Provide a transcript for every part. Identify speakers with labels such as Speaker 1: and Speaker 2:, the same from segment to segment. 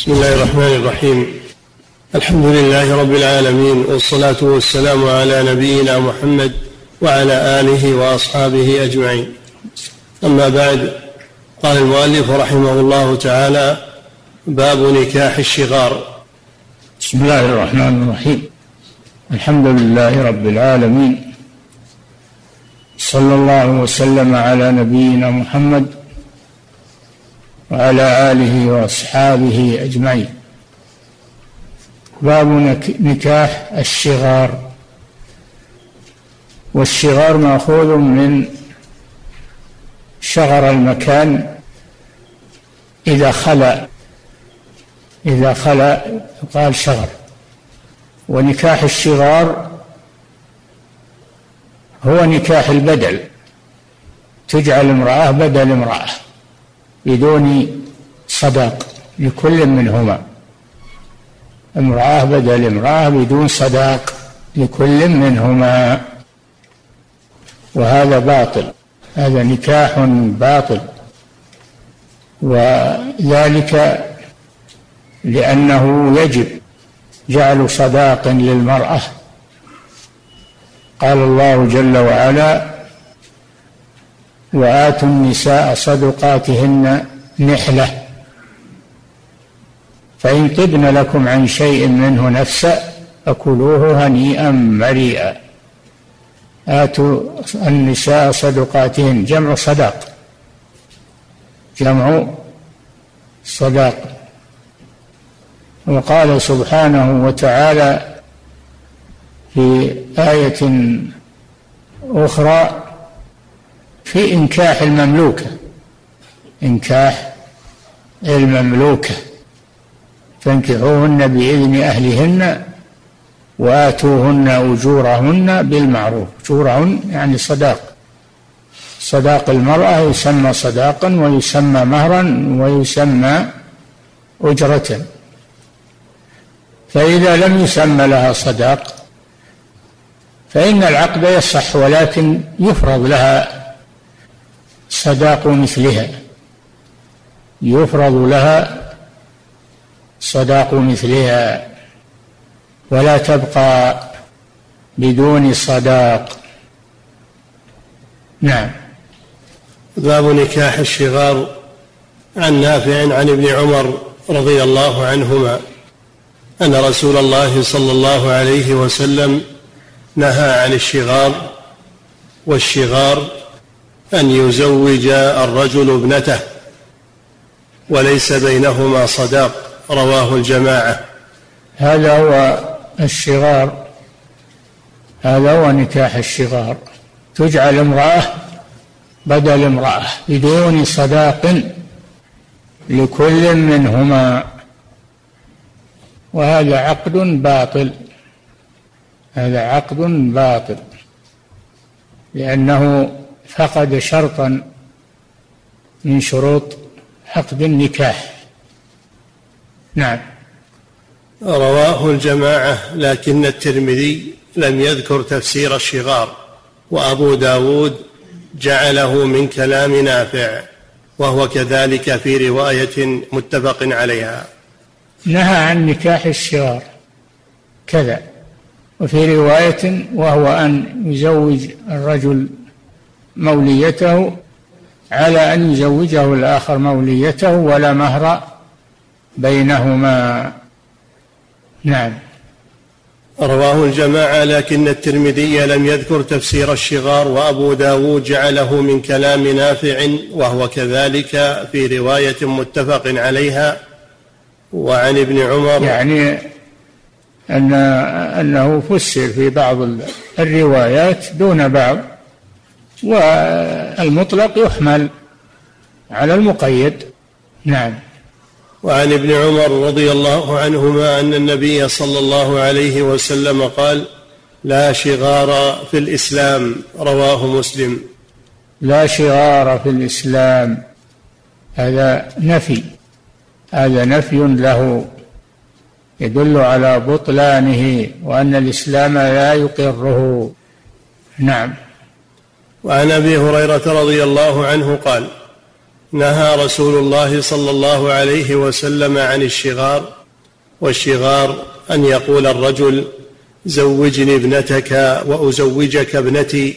Speaker 1: بسم الله الرحمن الرحيم. الحمد لله رب العالمين والصلاة والسلام على نبينا محمد وعلى آله وأصحابه أجمعين. أما بعد قال المؤلف رحمه الله تعالى باب نكاح الشغار.
Speaker 2: بسم الله الرحمن الرحيم. الحمد لله رب العالمين. صلى الله وسلم على نبينا محمد وعلى آله وأصحابه أجمعين. باب نكاح الشغار والشغار مأخوذ من شغر المكان إذا خلا إذا خلا يقال شغر. ونكاح الشغار هو نكاح البدل. تجعل امرأة بدل امرأة. بدون صداق لكل منهما. امرأة بدل امرأة بدون صداق لكل منهما. وهذا باطل. هذا نكاح باطل. وذلك لأنه يجب جعل صداق للمرأة. قال الله جل وعلا وآتوا النساء صدقاتهن نحلة. فإن طبن لكم عن شيء منه نفسا فكلوه هنيئا مريئا. آتوا النساء صدقاتهن جمع صداق. جمع صداق. وقال سبحانه وتعالى في آية أخرى في إنكاح المملوكة. إنكاح المملوكة. فانكحوهن بإذن أهلهن وآتوهن أجورهن بالمعروف. أجورهن يعني صداق. صداق المرأة يسمى صداقا ويسمى مهرا ويسمى أجرة. فإذا لم يسمى لها صداق فإن العقد يصح ولكن يفرض لها صداق مثلها. يفرض لها صداق مثلها. ولا تبقى بدون صداق. نعم.
Speaker 1: باب نكاح الشغار عن نافع عن ابن عمر رضي الله عنهما أن رسول الله صلى الله عليه وسلم نهى عن الشغار والشغار أن يزوج الرجل ابنته وليس بينهما صداق رواه الجماعة.
Speaker 2: هذا هو الشغار هذا هو نكاح الشغار. تجعل امرأة بدل امرأة بدون صداق لكل منهما. وهذا عقد باطل هذا عقد باطل لأنه فقد شرطا من شروط عقد النكاح. نعم.
Speaker 1: رواه الجماعة لكن الترمذي لم يذكر تفسير الشغار وأبو داود جعله من كلام نافع وهو كذلك في رواية متفق عليها.
Speaker 2: نهى عن نكاح الشغار. كذا. وفي رواية وهو أن يزوج الرجل موليته على أن يزوجه الآخر موليته ولا مهر بينهما. نعم.
Speaker 1: رواه الجماعة لكن الترمذي لم يذكر تفسير الشغار وأبو داود جعله من كلام نافع وهو كذلك في رواية متفق عليها. وعن ابن عمر
Speaker 2: يعني أن أنه فسر في بعض الروايات دون بعض. والمطلق يحمل على المقيد. نعم.
Speaker 1: وعن ابن عمر رضي الله عنهما أن النبي صلى الله عليه وسلم قال لا شغار في الإسلام رواه مسلم.
Speaker 2: لا شغار في الإسلام. هذا نفي. هذا نفي له. يدل على بطلانه وأن الإسلام لا يقره. نعم.
Speaker 1: وعن أبي هريرة رضي الله عنه قال نهى رسول الله صلى الله عليه وسلم عن الشغار والشغار أن يقول الرجل زوجني ابنتك وأزوجك ابنتي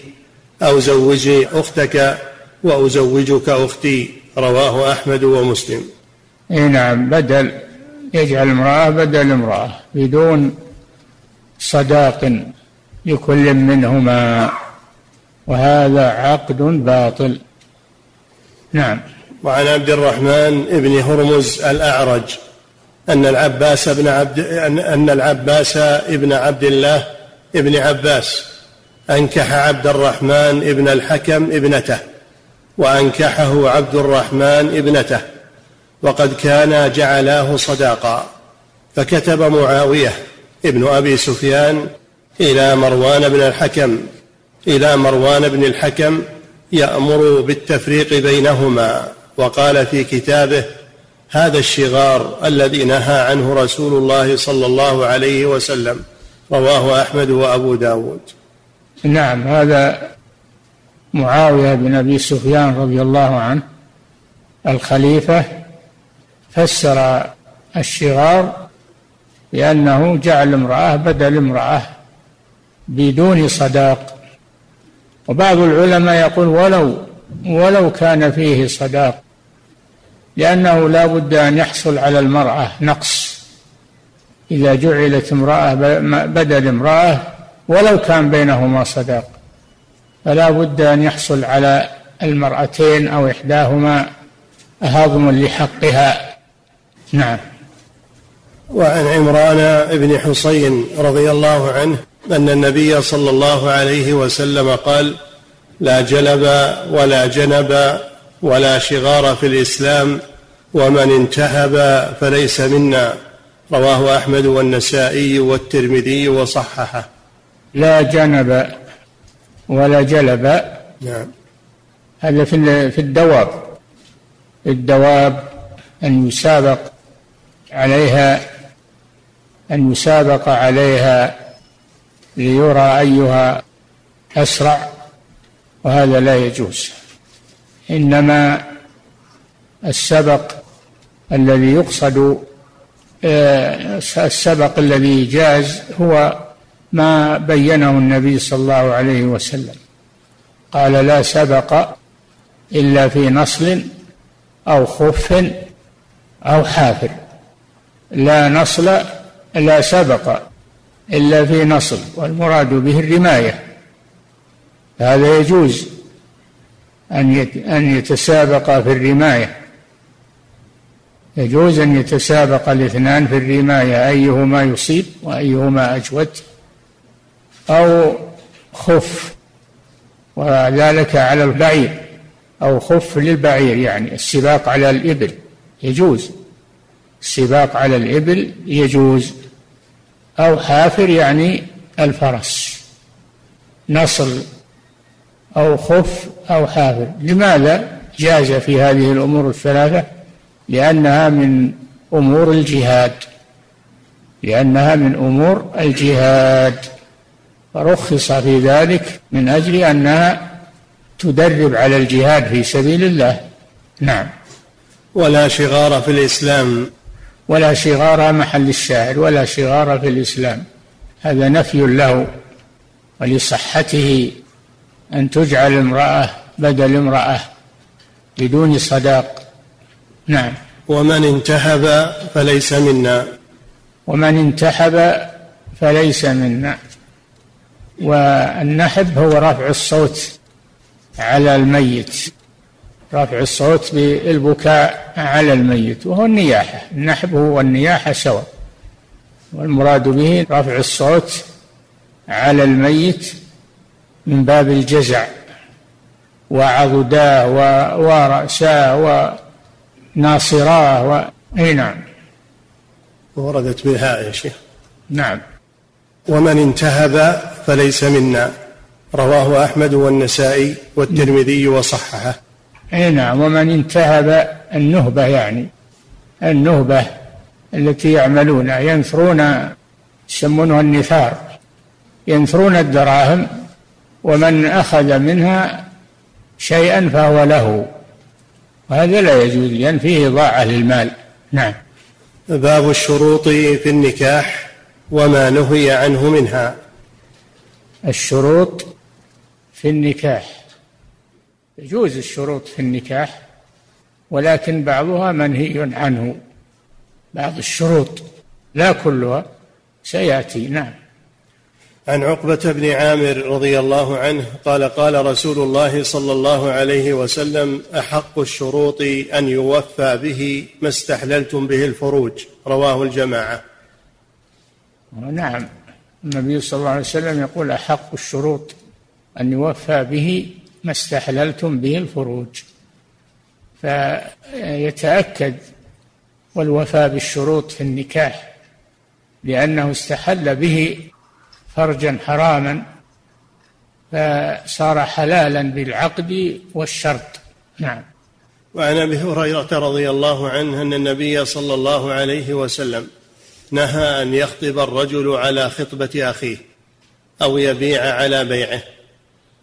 Speaker 1: أو زوجني أختك وأزوجك أختي رواه أحمد ومسلم.
Speaker 2: إي نعم بدل يجعل امرأة بدل امرأة بدون صداق لكل منهما. وهذا عقد باطل. نعم.
Speaker 1: وعن عبد الرحمن بن هرمز الأعرج أن العباس بن عبد أن العباس ابن عبد الله ابن عباس أنكح عبد الرحمن ابن الحكم ابنته وأنكحه عبد الرحمن ابنته وقد كانا جعلاه صداقا. فكتب معاوية ابن أبي سفيان إلى مروان بن الحكم إلى مروان بن الحكم يأمر بالتفريق بينهما وقال في كتابه هذا الشغار الذي نهى عنه رسول الله صلى الله عليه وسلم رواه أحمد وأبو داود.
Speaker 2: نعم هذا معاوية بن أبي سفيان رضي الله عنه الخليفة فسر الشغار بأنه جعل امرأة بدل امرأة بدون صداق. وبعض العلماء يقول ولو ولو كان فيه صداق لأنه لا بد أن يحصل على المرأة نقص. إذا جعلت امرأة بدل امرأة ولو كان بينهما صداق. فلا بد أن يحصل على المرأتين أو إحداهما هضم لحقها. نعم.
Speaker 1: وعن عمران بن حسين رضي الله عنه أن النبي صلى الله عليه وسلم قال لا جلب ولا جنب ولا شغار في الإسلام ومن انتهب فليس منا. رواه أحمد والنسائي والترمذي وصححه.
Speaker 2: لا جنب ولا جلب. نعم. هذا في في الدواب. الدواب أن يسابق عليها أن يسابق عليها ليرى أيها أسرع وهذا لا يجوز. إنما السبق الذي يقصد آه، السبق الذي جاز هو ما بينه النبي صلى الله عليه وسلم. قال لا سبق إلا في نصل أو خف أو حافر. لا نصل لا سبق إلا في نصل والمراد به الرماية. هذا يجوز أن أن يتسابق في الرماية. يجوز أن يتسابق الاثنان في الرماية أيهما يصيب وأيهما أجود أو خف وذلك على البعير أو خف للبعير يعني السباق على الإبل يجوز. السباق على الإبل يجوز. أو حافر يعني الفرس نصل أو خف أو حافر. لماذا جاز في هذه الأمور الثلاثة؟ لأنها من أمور الجهاد لأنها من أمور الجهاد. فرخص في ذلك من أجل أنها تدرب على الجهاد في سبيل الله. نعم.
Speaker 1: ولا شغار في الإسلام
Speaker 2: ولا شغار محل الشاعر ولا شغار في الإسلام. هذا نفي له ولصحته أن تجعل امرأة بدل امرأة بدون صداق. نعم.
Speaker 1: ومن انتهب فليس منا.
Speaker 2: ومن انتحب فليس منا. والنحب هو رفع الصوت على الميت. رفع الصوت بالبكاء على الميت وهو النياحة. النحب هو النياحة سواء. والمراد به رفع الصوت على الميت من باب الجزع وعضداه ورأساه وناصراه و... أي نعم.
Speaker 1: وردت بالهاء يا شيخ.
Speaker 2: نعم.
Speaker 1: ومن انتهب فليس منا. رواه أحمد والنسائي والترمذي وصححه.
Speaker 2: أي نعم ومن انتهب النهبة يعني النهبة التي يعملون ينثرون يسمونها النثار ينثرون وهذا لا يجوز لأن فيه إضاعة للمال. نعم.
Speaker 1: باب الشروط في النكاح وما نهي عنه منها.
Speaker 2: الشروط في النكاح. يجوز الشروط في النكاح ولكن بعضها منهي عنه. بعض الشروط لا كلها سيأتي. نعم.
Speaker 1: عن عقبة بن عامر رضي الله عنه قال قال رسول الله صلى الله عليه وسلم أحق الشروط أن يوفى به ما استحللتم به الفروج. رواه الجماعة.
Speaker 2: نعم. النبي صلى الله عليه وسلم يقول أحق الشروط أن يوفى به ما استحللتم به الفروج. فيتأكد والوفاء بالشروط في النكاح لأنه استحل به فرجا حراما فصار حلالا بالعقد والشرط. نعم.
Speaker 1: وعن أبي هريرة رضي الله عنه أن النبي صلى الله عليه وسلم نهى أن يخطب الرجل على خطبة أخيه أو يبيع على بيعه.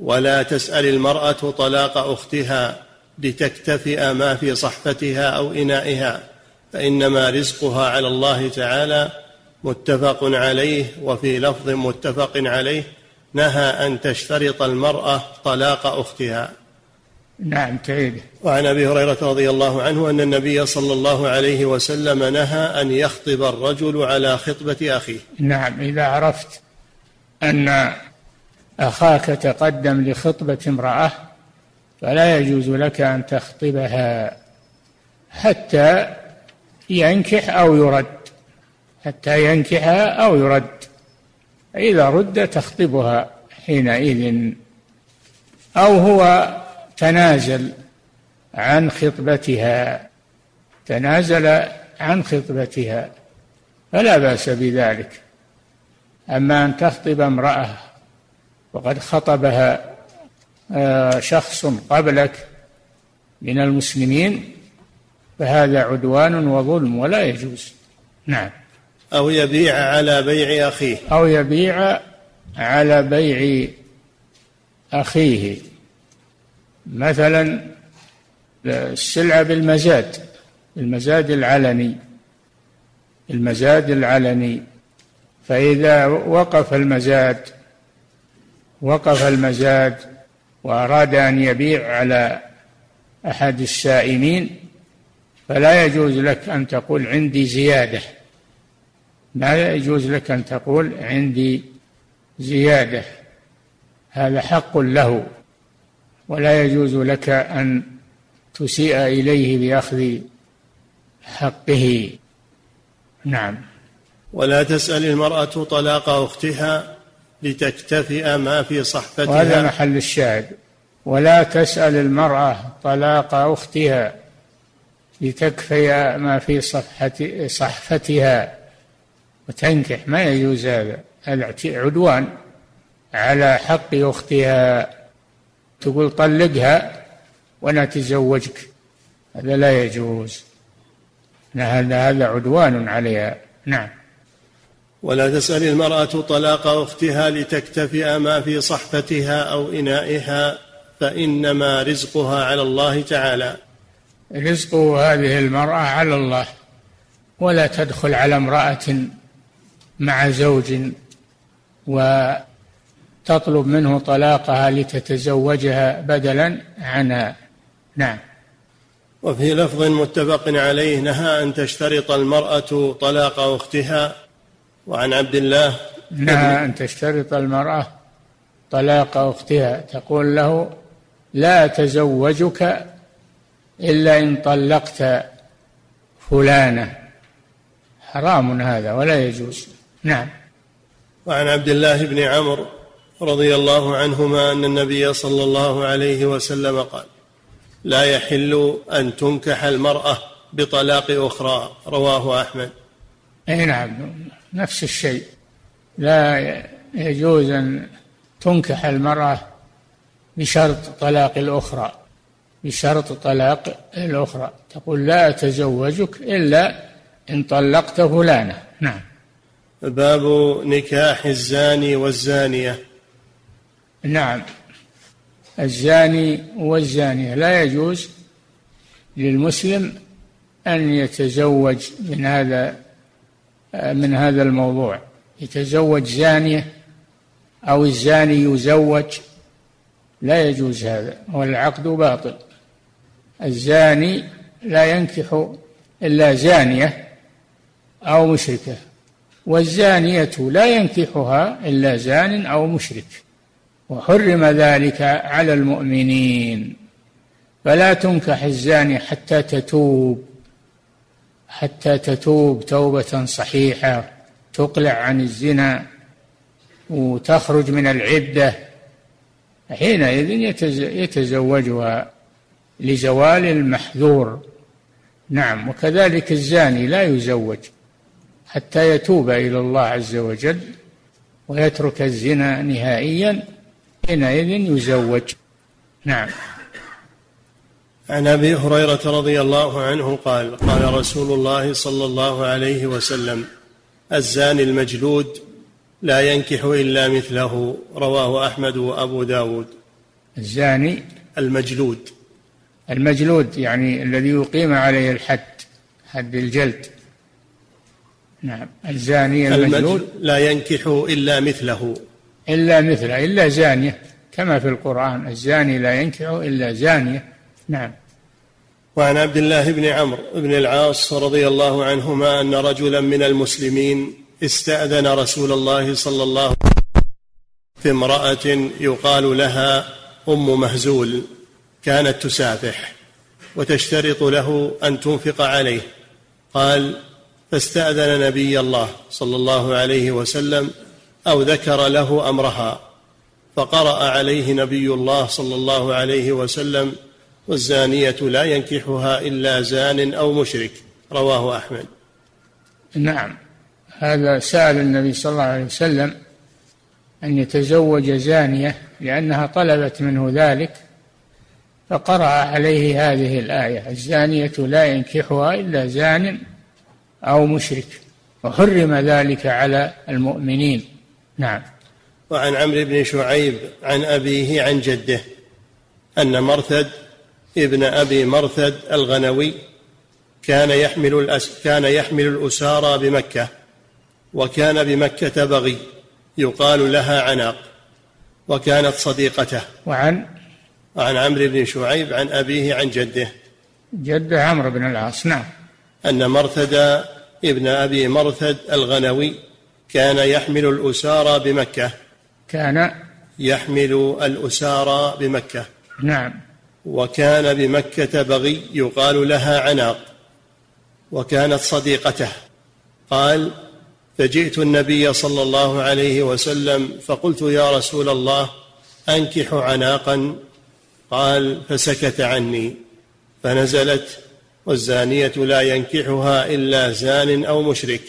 Speaker 1: ولا تسأل المرأة طلاق أختها لتكتفئ ما في صحفتها أو إنائها فإنما رزقها على الله تعالى متفق عليه وفي لفظ متفق عليه نهى أن تشترط المرأة طلاق أختها.
Speaker 2: نعم تعيد
Speaker 1: وعن أبي هريرة رضي الله عنه أن النبي صلى الله عليه وسلم نهى أن يخطب الرجل على خطبة أخيه.
Speaker 2: نعم إذا عرفت أن أخاك تقدم لخطبة امرأة فلا يجوز لك أن تخطبها حتى ينكح أو يرد حتى ينكحها أو يرد. إذا رد تخطبها حينئذ. أو هو تنازل عن خطبتها تنازل عن خطبتها فلا بأس بذلك. أما أن تخطب امرأة وقد خطبها آه، شخص قبلك من المسلمين فهذا عدوان وظلم ولا يجوز. نعم.
Speaker 1: أو يبيع على بيع أخيه.
Speaker 2: أو يبيع على بيع أخيه. مثلا السلعة بالمزاد المزاد العلني المزاد العلني. فإذا وقف المزاد وقف المزاد وأراد أن يبيع على أحد السائمين فلا يجوز لك أن تقول عندي زيادة. لا يجوز لك أن تقول عندي زيادة. هذا حق له ولا يجوز لك أن تسيء إليه بأخذ حقه. نعم.
Speaker 1: ولا تسأل المرأة طلاق أختها لتكتفئ ما في صحفتها
Speaker 2: وهذا محل الشاهد. ولا تسأل المرأة طلاق أختها لتكفي ما في صفحة صحفتها. وتنكح ما يجوز هذا. عدوان على حق أختها. تقول طلقها وأنا أتزوجك. هذا لا يجوز. هذا عدوان عليها. نعم.
Speaker 1: ولا تسأل المرأة طلاق أختها لتكتفئ ما في صحفتها أو إنائها فإنما رزقها على الله تعالى.
Speaker 2: رزق هذه المرأة على الله ولا تدخل على امرأة مع زوج وتطلب منه طلاقها لتتزوجها بدلا عنها. نعم.
Speaker 1: وفي لفظ متفق عليه نهى أن تشترط المرأة طلاق أختها وعن عبد الله
Speaker 2: نهى أن تشترط المرأة طلاق أختها. تقول له لا تزوجك إلا إن طلقت فلانة. حرام هذا ولا يجوز. نعم.
Speaker 1: وعن عبد الله بن عمرو رضي الله عنهما أن النبي صلى الله عليه وسلم قال لا يحل أن تنكح المرأة بطلاق أخرى. رواه أحمد.
Speaker 2: أي نعم. نفس الشيء. لا يجوز أن تنكح المرأة بشرط طلاق الأخرى. بشرط طلاق الأخرى. تقول لا أتزوجك إلا إن طلقت فلانة. نعم.
Speaker 1: باب نكاح الزاني والزانية.
Speaker 2: نعم. الزاني والزانية. لا يجوز للمسلم أن يتزوج من هذا من هذا الموضوع. يتزوج زانية أو الزاني يزوج لا يجوز هذا والعقد باطل. الزاني لا ينكح إلا زانية أو مشركة والزانية لا ينكحها إلا زان أو مشرك. وحرم ذلك على المؤمنين. فلا تنكح الزانية حتى تتوب. حتى تتوب توبة صحيحة تقلع عن الزنا وتخرج من العدة. حينئذ يتزوجها لزوال المحذور. نعم وكذلك الزاني لا يزوج حتى يتوب إلى الله عز وجل ويترك الزنا نهائيا حينئذ يزوج. نعم.
Speaker 1: عن أبي هريرة رضي الله عنه قال قال رسول الله صلى الله عليه وسلم الزاني المجلود لا ينكح إلا مثله رواه أحمد وأبو داود.
Speaker 2: الزاني؟
Speaker 1: المجلود.
Speaker 2: المجلود يعني الذي يقيم عليه الحد حد الجلد. نعم. الزاني المجلود؟
Speaker 1: لا ينكح إلا مثله.
Speaker 2: إلا مثله إلا زانية كما في القرآن الزاني لا ينكح إلا زانية. نعم.
Speaker 1: وعن عبد الله بن عمرو بن العاص رضي الله عنهما أن رجلا من المسلمين استأذن رسول الله صلى الله عليه وسلم في امرأة يقال لها أم مهزول كانت تسافح وتشترط له أن تنفق عليه. قال فاستأذن نبي الله صلى الله عليه وسلم أو ذكر له أمرها فقرأ عليه نبي الله صلى الله عليه وسلم والزانية لا ينكحها إلا زان أو مشرك. رواه أحمد.
Speaker 2: نعم. هذا سأل النبي صلى الله عليه وسلم أن يتزوج زانية لأنها طلبت منه ذلك فقرأ عليه هذه الآية. الزانية لا ينكحها إلا زان أو مشرك وحرم ذلك على المؤمنين. نعم.
Speaker 1: وعن عمرو بن شعيب عن أبيه عن جده أن مرثد ابن أبي مرثد الغنوي كان يحمل الأس كان يحمل الأسارى بمكة وكان بمكة بغي يقال لها عناق وكانت صديقته.
Speaker 2: وعن؟
Speaker 1: وعن عمرو بن شعيب عن أبيه عن جده.
Speaker 2: جده عمرو بن العاص نعم.
Speaker 1: أن مرثد ابن أبي مرثد الغنوي كان يحمل الأسارى بمكة.
Speaker 2: كان؟
Speaker 1: يحمل الأسارى بمكة.
Speaker 2: نعم.
Speaker 1: وكان بمكة بغي يقال لها عناق وكانت صديقته. قال فجئت النبي صلى الله عليه وسلم فقلت يا رسول الله أنكح عناقا؟ قال فسكت عني فنزلت والزانية لا ينكحها إلا زان أو مشرك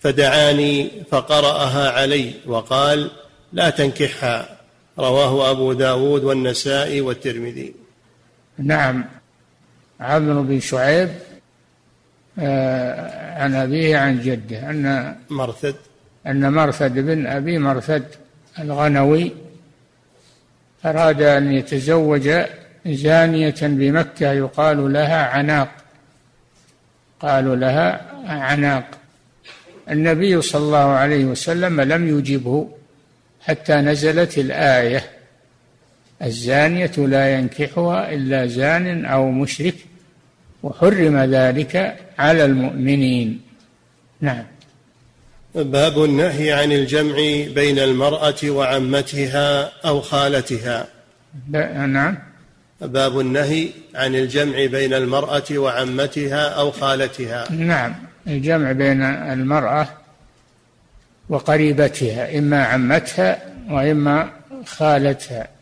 Speaker 1: فدعاني فقرأها علي وقال لا تنكحها رواه أبو داود والنسائي والترمذي.
Speaker 2: نعم عمرو بن شعيب آه، عن أبيه عن جده أن
Speaker 1: مرثد.
Speaker 2: أن مرثد بن أبي مرثد الغنوي أراد أن يتزوج زانية بمكة يقال لها عناق. قالوا لها عناق. النبي صلى الله عليه وسلم لم يجبه حتى نزلت الآية. الزانية لا ينكحها إلا زان أو مشرك وحرم ذلك على المؤمنين. نعم.
Speaker 1: باب النهي عن الجمع بين المرأة وعمتها أو خالتها.
Speaker 2: نعم.
Speaker 1: باب النهي عن الجمع بين المرأة وعمتها أو خالتها.
Speaker 2: نعم. الجمع بين المرأة وقريبتها إما عمتها وإما خالتها.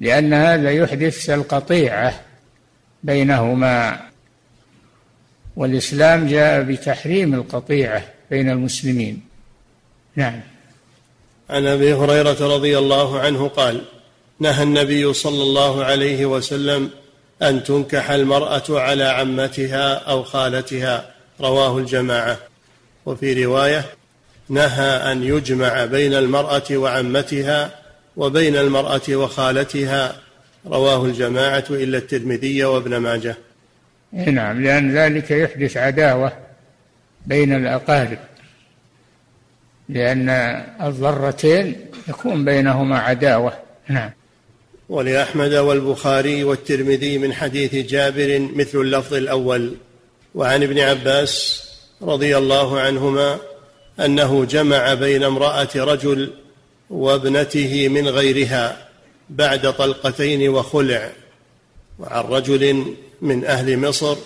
Speaker 2: لأن هذا يحدث القطيعة بينهما والإسلام جاء بتحريم القطيعة بين المسلمين. نعم.
Speaker 1: عن أبي هريرة رضي الله عنه قال نهى النبي صلى الله عليه وسلم أن تنكح المرأة على عمتها أو خالتها. رواه الجماعة. وفي رواية نهى أن يجمع بين المرأة وعمتها وبين المرأة وخالتها رواه الجماعة إلا الترمذي وابن ماجه.
Speaker 2: نعم لأن ذلك يحدث عداوة بين الأقارب لأن الضرتين يكون بينهما عداوة. نعم.
Speaker 1: ولأحمد والبخاري والترمذي من حديث جابر مثل اللفظ الأول. وعن ابن عباس رضي الله عنهما أنه جمع بين امرأة رجل وابنته من غيرها بعد طلقتين وخلع. وعن رجل من أهل مصر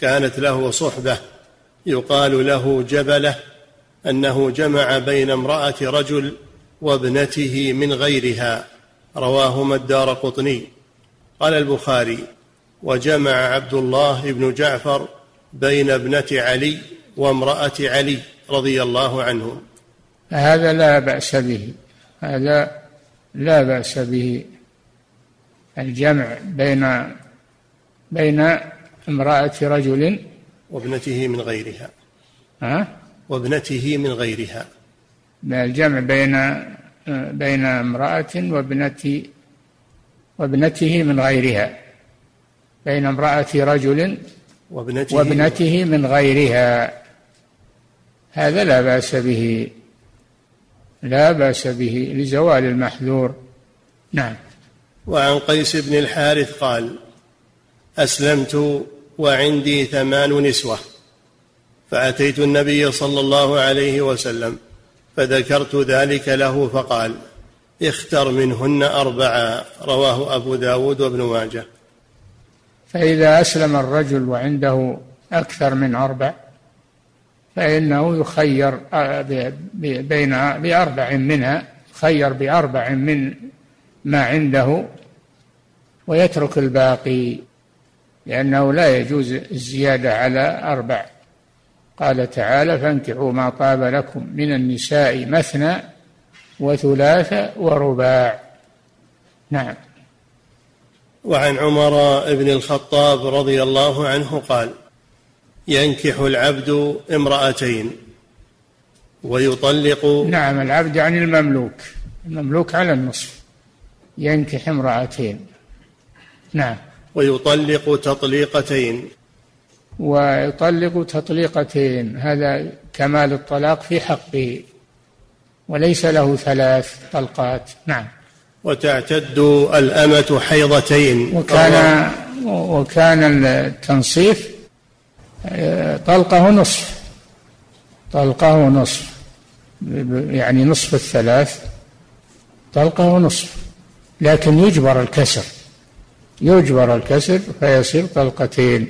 Speaker 1: كانت له صحبة يقال له جبلة أنه جمع بين امرأة رجل وابنته من غيرها. رواهما الدار قطني. قال البخاري وجمع عبد الله بن جعفر بين ابنة علي وامرأة علي رضي الله عنهم.
Speaker 2: هذا لا بأس به. هذا لا بأس به الجمع بين بين امرأة رجل
Speaker 1: وابنته من غيرها.
Speaker 2: ها؟
Speaker 1: وابنته من غيرها.
Speaker 2: الجمع بين بين امرأة وابنة وابنته من غيرها. بين امرأة رجل وابنته, وابنته من غيرها. هذا لا بأس به. لا بأس به لزوال المحذور. نعم.
Speaker 1: وعن قيس بن الحارث قال أسلمت وعندي ثمان نسوة فأتيت النبي صلى الله عليه وسلم فذكرت ذلك له فقال اختر منهن أربعة رواه أبو داود وابن ماجه.
Speaker 2: فإذا أسلم الرجل وعنده أكثر من أربع فإنه يخير بين بأربع منها خير بأربع من ما عنده ويترك الباقي لأنه لا يجوز الزيادة على أربع. قال تعالى فانكحوا ما طاب لكم من النساء مثنى وثلاث ورباع. نعم.
Speaker 1: وعن عمر بن الخطاب رضي الله عنه قال ينكح العبد امرأتين ويطلق
Speaker 2: نعم العبد يعني المملوك. المملوك على النصف. ينكح امرأتين. نعم.
Speaker 1: ويطلق تطليقتين.
Speaker 2: ويطلق تطليقتين. هذا كمال الطلاق في حقه. وليس له ثلاث طلقات. نعم.
Speaker 1: وتعتد الأمة حيضتين.
Speaker 2: وكان وكان التنصيف طلقه نصف. طلقه نصف. يعني نصف الثلاث. طلقه نصف. لكن يجبر الكسر. يجبر الكسر فيصير طلقتين.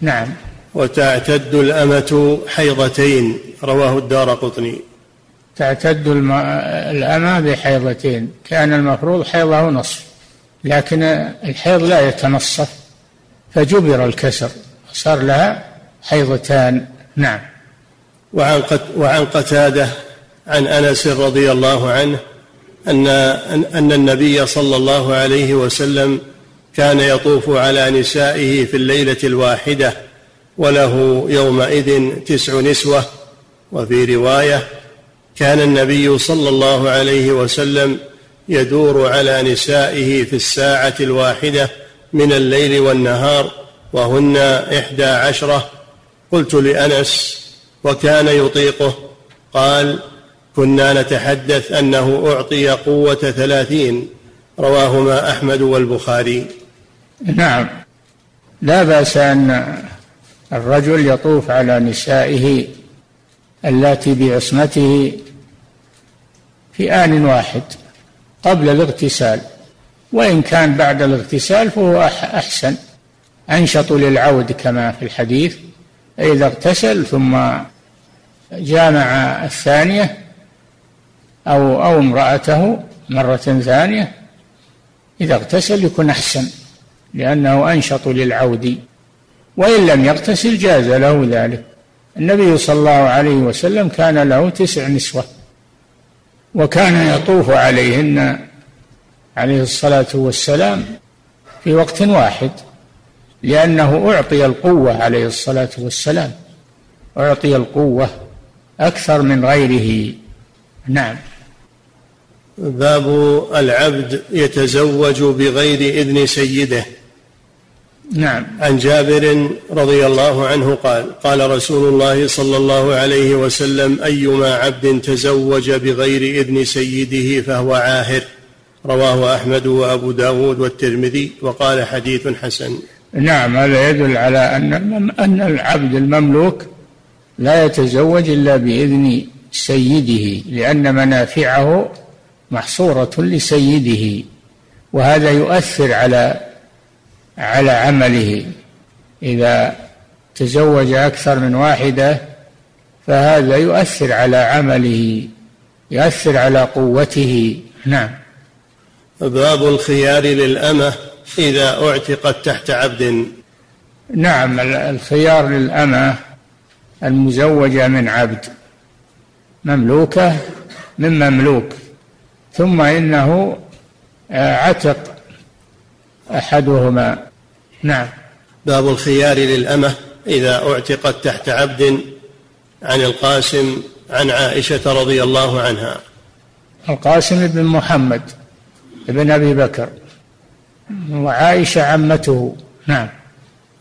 Speaker 2: نعم.
Speaker 1: وتعتد الأمة حيضتين. رواه الدار قطني.
Speaker 2: تعتد الأمة بحيضتين. كان المفروض حيضه نصف. لكن الحيض لا يتنصف. فجبر الكسر. صار لها حيضتان. نعم.
Speaker 1: وعن وعن قتادة عن أنس رضي الله عنه ان أن النبي صلى الله عليه وسلم كان يطوف على نسائه في الليلة الواحدة وله يومئذ تسع نسوة. وفي رواية كان النبي صلى الله عليه وسلم يدور على نسائه في الساعة الواحدة من الليل والنهار وهن إحدى عشرة. قلت لأنس وكان يطيقه. قال كنا نتحدث أنه أعطي قوة ثلاثين. رواهما أحمد والبخاري.
Speaker 2: نعم. لا بأس أن الرجل يطوف على نسائه اللاتي بعصمته في آن واحد قبل الاغتسال. وإن كان بعد الاغتسال فهو أحسن. أنشط للعود كما في الحديث إذا اغتسل ثم جامع الثانية أو أو امرأته مرة ثانية إذا اغتسل يكون أحسن لأنه أنشط للعود. وإن لم يغتسل جاز له ذلك. النبي صلى الله عليه وسلم كان له تسع نسوة وكان يطوف عليهن عليه الصلاة والسلام في وقت واحد. لأنه أعطي القوة عليه الصلاة والسلام. أعطي القوة أكثر من غيره. نعم.
Speaker 1: باب العبد يتزوج بغير إذن سيده. نعم. عن جابر رضي الله عنه قال قال رسول الله صلى الله عليه وسلم أيما عبد تزوج بغير إذن سيده فهو عاهر. رواه أحمد وأبو داود والترمذي وقال حديث حسن.
Speaker 2: نعم هذا يدل على أن أن العبد المملوك لا يتزوج إلا بإذن سيده لأن منافعه محصورة لسيده وهذا يؤثر على على عمله. إذا تزوج أكثر من واحدة فهذا يؤثر على عمله يؤثر على قوته. نعم.
Speaker 1: باب الخيار للأمة. إذا أعتقت تحت عبد؟
Speaker 2: نعم الخيار للأمة المزوجة من عبد مملوكة من مملوك ثم إنه عتق أحدهما. نعم.
Speaker 1: باب الخيار للأمة إذا أعتقت تحت عبد عن القاسم عن عائشة رضي الله عنها.
Speaker 2: القاسم بن محمد بن أبي بكر. وعائشة عمته. نعم.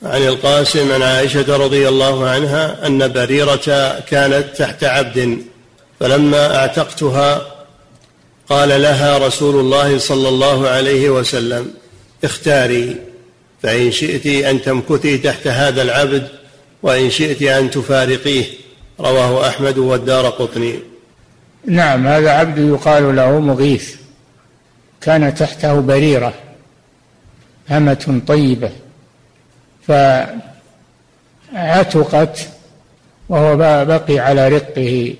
Speaker 1: عن القاسم عن عائشة رضي الله عنها أن بريرة كانت تحت عبد فلما أعتقتها قال لها رسول الله صلى الله عليه وسلم اختاري فإن شئت أن تمكثي تحت هذا العبد وإن شئت أن تفارقيه. رواه أحمد والدار قطني.
Speaker 2: نعم هذا عبد يقال له مغيث. كان تحته بريرة. أمة طيبة. فعتقت وهو بقي على رقه.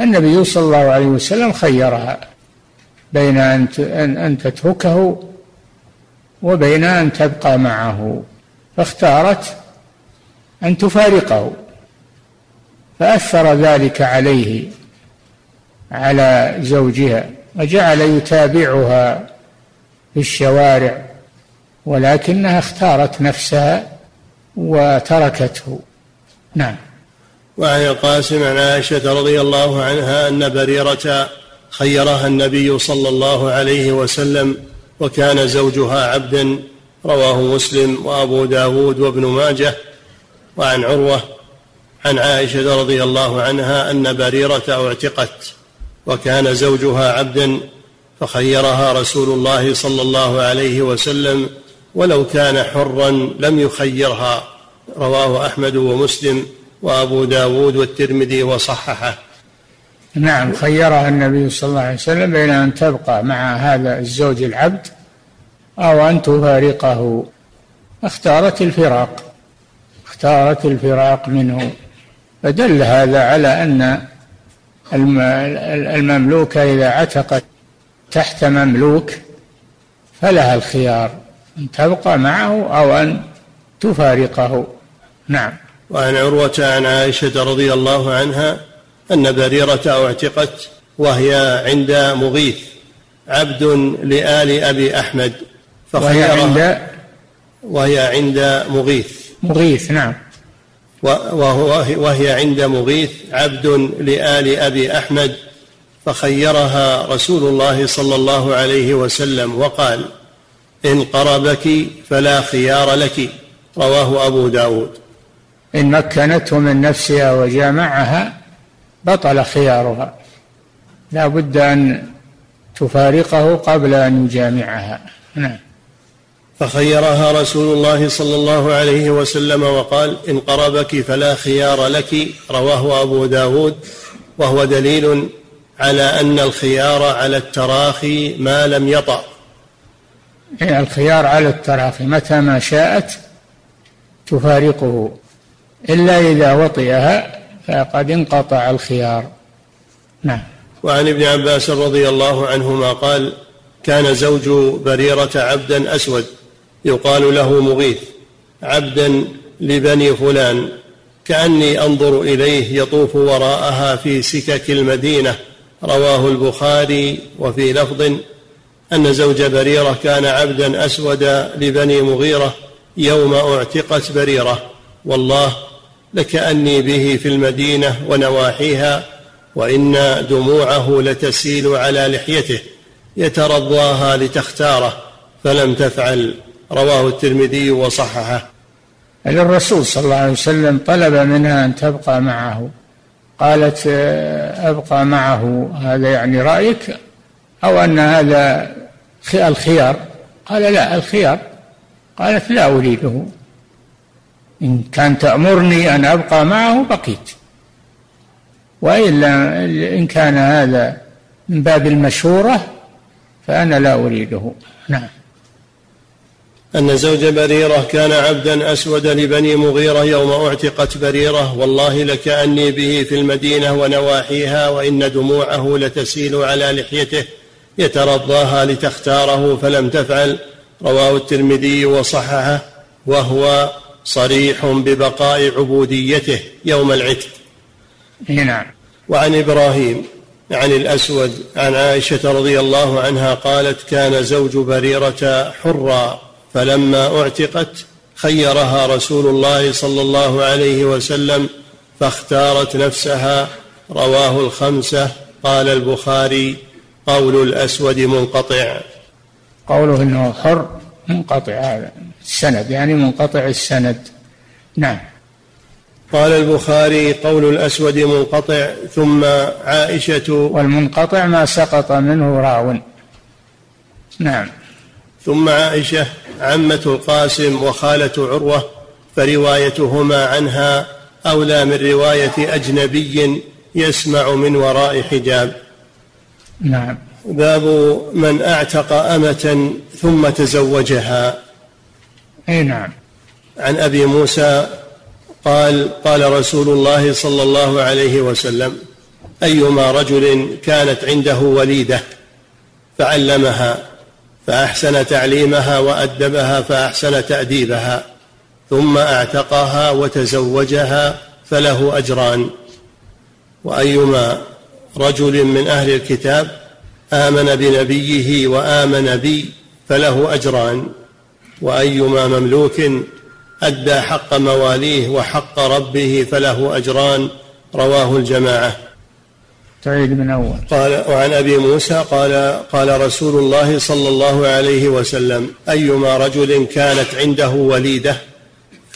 Speaker 2: النبي صلى الله عليه وسلم خيرها بين أن أن تتركه وبين أن تبقى معه. فاختارت أن تفارقه. فأثر ذلك عليه على زوجها وجعل يتابعها في الشوارع ولكنها اختارت نفسها وتركته. نعم.
Speaker 1: وعن القاسم عن عائشة رضي الله عنها أن بريرة خيرها النبي صلى الله عليه وسلم وكان زوجها عبدا رواه مسلم وأبو داود وابن ماجه. وعن عروة عن عائشة رضي الله عنها أن بريرة اعتقت وكان زوجها عبدا فخيرها رسول الله صلى الله عليه وسلم ولو كان حرا لم يخيرها. رواه أحمد ومسلم وأبو داود والترمذي وصححه.
Speaker 2: نعم خيرها النبي صلى الله عليه وسلم بين أن تبقى مع هذا الزوج العبد أو أن تفارقه. اختارت الفراق اختارت الفراق منه. فدل هذا على أن المملوكة إذا عتقت تحت مملوك فلها الخيار. أن تبقى معه أو أن تفارقه. نعم.
Speaker 1: وعن عروة عن عائشة رضي الله عنها أن بريرة أعتقت وهي عند مغيث عبد لآل أبي أحمد
Speaker 2: وهي عند
Speaker 1: وهي عند مغيث.
Speaker 2: مغيث نعم.
Speaker 1: وهو وهي عند مغيث عبد لآل أبي أحمد فخيرها رسول الله صلى الله عليه وسلم وقال إن قربك فلا خيار لك رواه أبو داود.
Speaker 2: إن مكنته من نفسها وجامعها بطل خيارها. لا بد أن تفارقه قبل أن يجامعها. نعم.
Speaker 1: فخيرها رسول الله صلى الله عليه وسلم وقال إن قربك فلا خيار لك رواه أبو داود. وهو دليل على أن الخيار على التراخي ما لم يطأ.
Speaker 2: الخيار على التراخي متى ما شاءت تفارقه. إلا إذا وطئها فقد انقطع الخيار. نعم.
Speaker 1: وعن ابن عباس رضي الله عنهما قال كان زوج بريرة عبدا أسود يقال له مغيث عبدا لبني فلان كأني أنظر إليه يطوف وراءها في سكك المدينة رواه البخاري وفي لفظ أن زوج بريرة كان عبدا أسود لبني مغيرة يوم اعتقت بريرة. والله لكأني به في المدينة ونواحيها وإن دموعه لتسيل على لحيته يترضاها لتختاره فلم تفعل رواه الترمذي وصححه.
Speaker 2: الرسول صلى الله عليه وسلم طلب منها أن تبقى معه. قالت أبقى معه هذا يعني رأيك؟ أو أن هذا الخيار. قال لا الخيار. قالت لا أريده. إن كان تأمرني أن أبقى معه بقيت. وإلا إن كان هذا من باب المشورة فأنا لا أريده. نعم.
Speaker 1: أن زوج بريرة كان عبدا أسود لبني مغيرة يوم أعتقت بريرة. والله لكأني به في المدينة ونواحيها وإن دموعه لتسيل على لحيته. يترضاها لتختاره فلم تفعل. رواه الترمذي وصححه وهو صريح ببقاء عبوديته يوم العتق.
Speaker 2: نعم.
Speaker 1: وعن إبراهيم عن الأسود عن عائشة رضي الله عنها قالت كان زوج بريرة حرا فلما اعتقت خيرها رسول الله صلى الله عليه وسلم فاختارت نفسها. رواه الخمسة. قال البخاري قول الأسود منقطع.
Speaker 2: قوله إنه حر منقطع هذا السند يعني منقطع السند. نعم.
Speaker 1: قال البخاري قول الأسود منقطع ثم عائشة
Speaker 2: والمنقطع ما سقط منه راو. نعم.
Speaker 1: ثم عائشة عمة القاسم وخالة عروة فروايتهما عنها أولى من رواية أجنبي يسمع من وراء حجاب.
Speaker 2: نعم.
Speaker 1: باب من أعتق أمة ثم تزوجها.
Speaker 2: أي نعم.
Speaker 1: عن أبي موسى قال قال رسول الله صلى الله عليه وسلم أيما رجل كانت عنده وليدة فعلمها فأحسن تعليمها وأدبها فأحسن تأديبها ثم أعتقها وتزوجها فله أجران. وأيما رجل من أهل الكتاب آمن بنبيه وآمن بي فله أجران وأيما مملوك أدى حق مواليه وحق ربه فله أجران رواه الجماعة.
Speaker 2: تعيد من أول.
Speaker 1: قال وعن أبي موسى قال قال رسول الله صلى الله عليه وسلم أيما رجل كانت عنده وليدة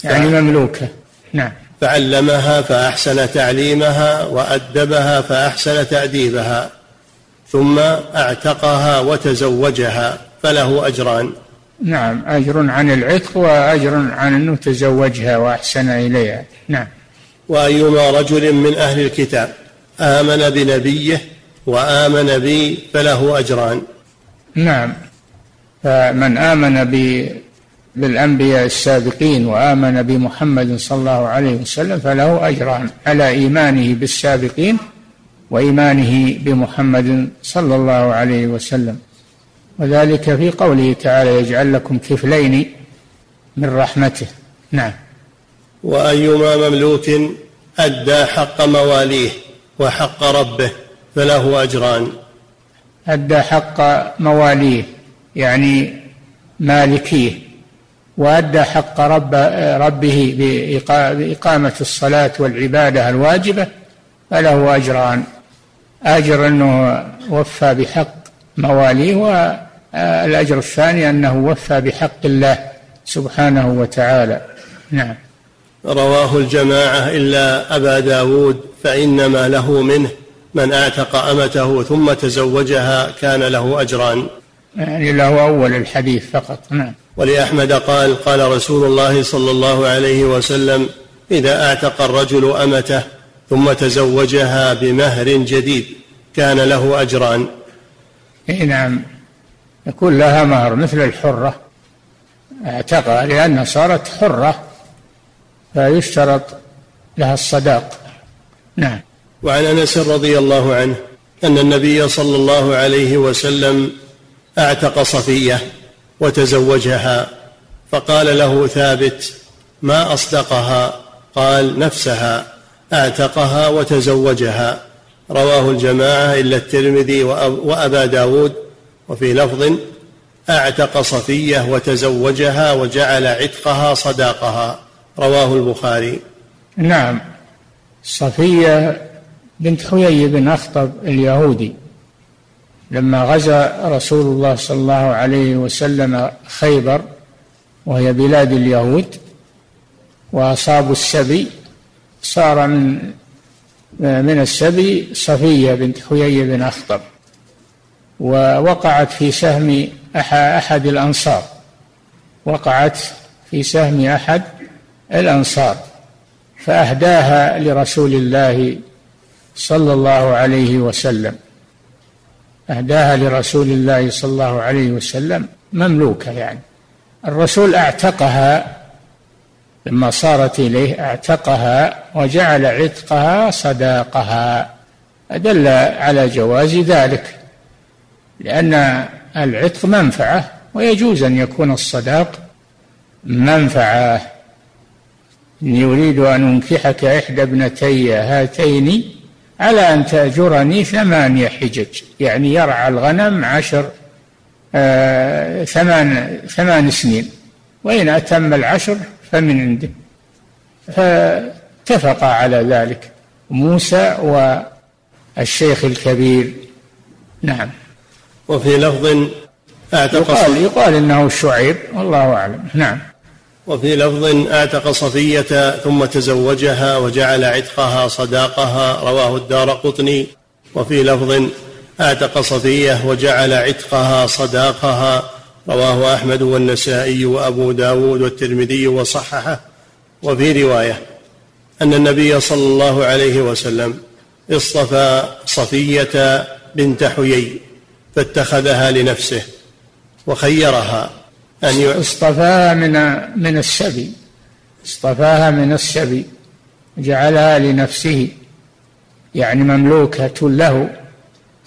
Speaker 2: يعني مملوكة. نعم.
Speaker 1: فعلمها فأحسن تعليمها وأدبها فأحسن تأديبها ثم أعتقها وتزوجها فله أجران.
Speaker 2: نعم أجر عن العتق وأجر عن أنه تزوجها وأحسن إليها. نعم.
Speaker 1: وأيما رجل من أهل الكتاب آمن بنبيه وآمن بي فله أجران.
Speaker 2: نعم. فمن آمن ب بالأنبياء السابقين وآمن بمحمد صلى الله عليه وسلم فله اجران على إيمانه بالسابقين وإيمانه بمحمد صلى الله عليه وسلم. وذلك في قوله تعالى يجعل لكم كفلين من رحمته. نعم.
Speaker 1: وأيما مملوك أدى حق مواليه وحق ربه فله أجران.
Speaker 2: أدى حق مواليه يعني مالكيه. وأدى حق رب ربه بإقامة الصلاة والعبادة الواجبة فله أجران. أجر أنه وفى بحق مواليه والأجر الثاني أنه وفى بحق الله سبحانه وتعالى. نعم.
Speaker 1: رواه الجماعة إلا أبا داود فإنما له منه من أعتق أمته ثم تزوجها كان له أجران.
Speaker 2: يعني له أول الحديث فقط. نعم.
Speaker 1: ولأحمد قال قال رسول الله صلى الله عليه وسلم إذا أعتق الرجل أمته ثم تزوجها بمهر جديد كان له أجران.
Speaker 2: اي نعم. يكون لها مهر مثل الحرة. اعتقها لأنها صارت حرة فيشترط لها الصداق. نعم.
Speaker 1: وعن أنس رضي الله عنه أن النبي صلى الله عليه وسلم أعتق صفية. وتزوجها فقال له ثابت ما أصدقها؟ قال نفسها أعتقها وتزوجها. رواه الجماعة إلا الترمذي وأبا داود وفي لفظ أعتق صفية وتزوجها وجعل عتقها صداقها. رواه البخاري.
Speaker 2: نعم. صفية بنت حيي بن أخطب اليهودي. لما غزا رسول الله صلى الله عليه وسلم خيبر وهي بلاد اليهود وأصابوا السبي صار من من السبي صفية بنت حيي بن أخطب ووقعت في سهم أحد الأنصار وقعت في سهم أحد الأنصار فأهداها لرسول الله صلى الله عليه وسلم. أهداها لرسول الله صلى الله عليه وسلم مملوكة يعني. الرسول أعتقها لما صارت إليه أعتقها وجعل عتقها صداقها أدل على جواز ذلك لأن العتق منفعة ويجوز أن يكون الصداق منفعة. إني أريد أن أنكحك إحدى ابنتي هاتين على أن تأجرني ثمانية حجج يعني يرعى الغنم عشر آه ثمان ثمان سنين وإن أتم العشر فمن عنده. فاتفقا على ذلك موسى والشيخ الكبير. نعم.
Speaker 1: وفي لفظ
Speaker 2: اعتق يقال, يقال إنه شعيب والله أعلم. نعم.
Speaker 1: وفي لفظ اعتق صفية ثم تزوجها وجعل عتقها صداقها رواه الدار قطني. وفي لفظ اعتق صفية وجعل عتقها صداقها رواه أحمد والنسائي وأبو داود والترمذي وصححه. وفي رواية أن النبي صلى الله عليه وسلم اصطفى صفية بنت حيي فاتخذها لنفسه وخيرها
Speaker 2: أن اصطفاها من من السبي. اصطفاها من السبي. جعلها لنفسه. يعني مملوكة له.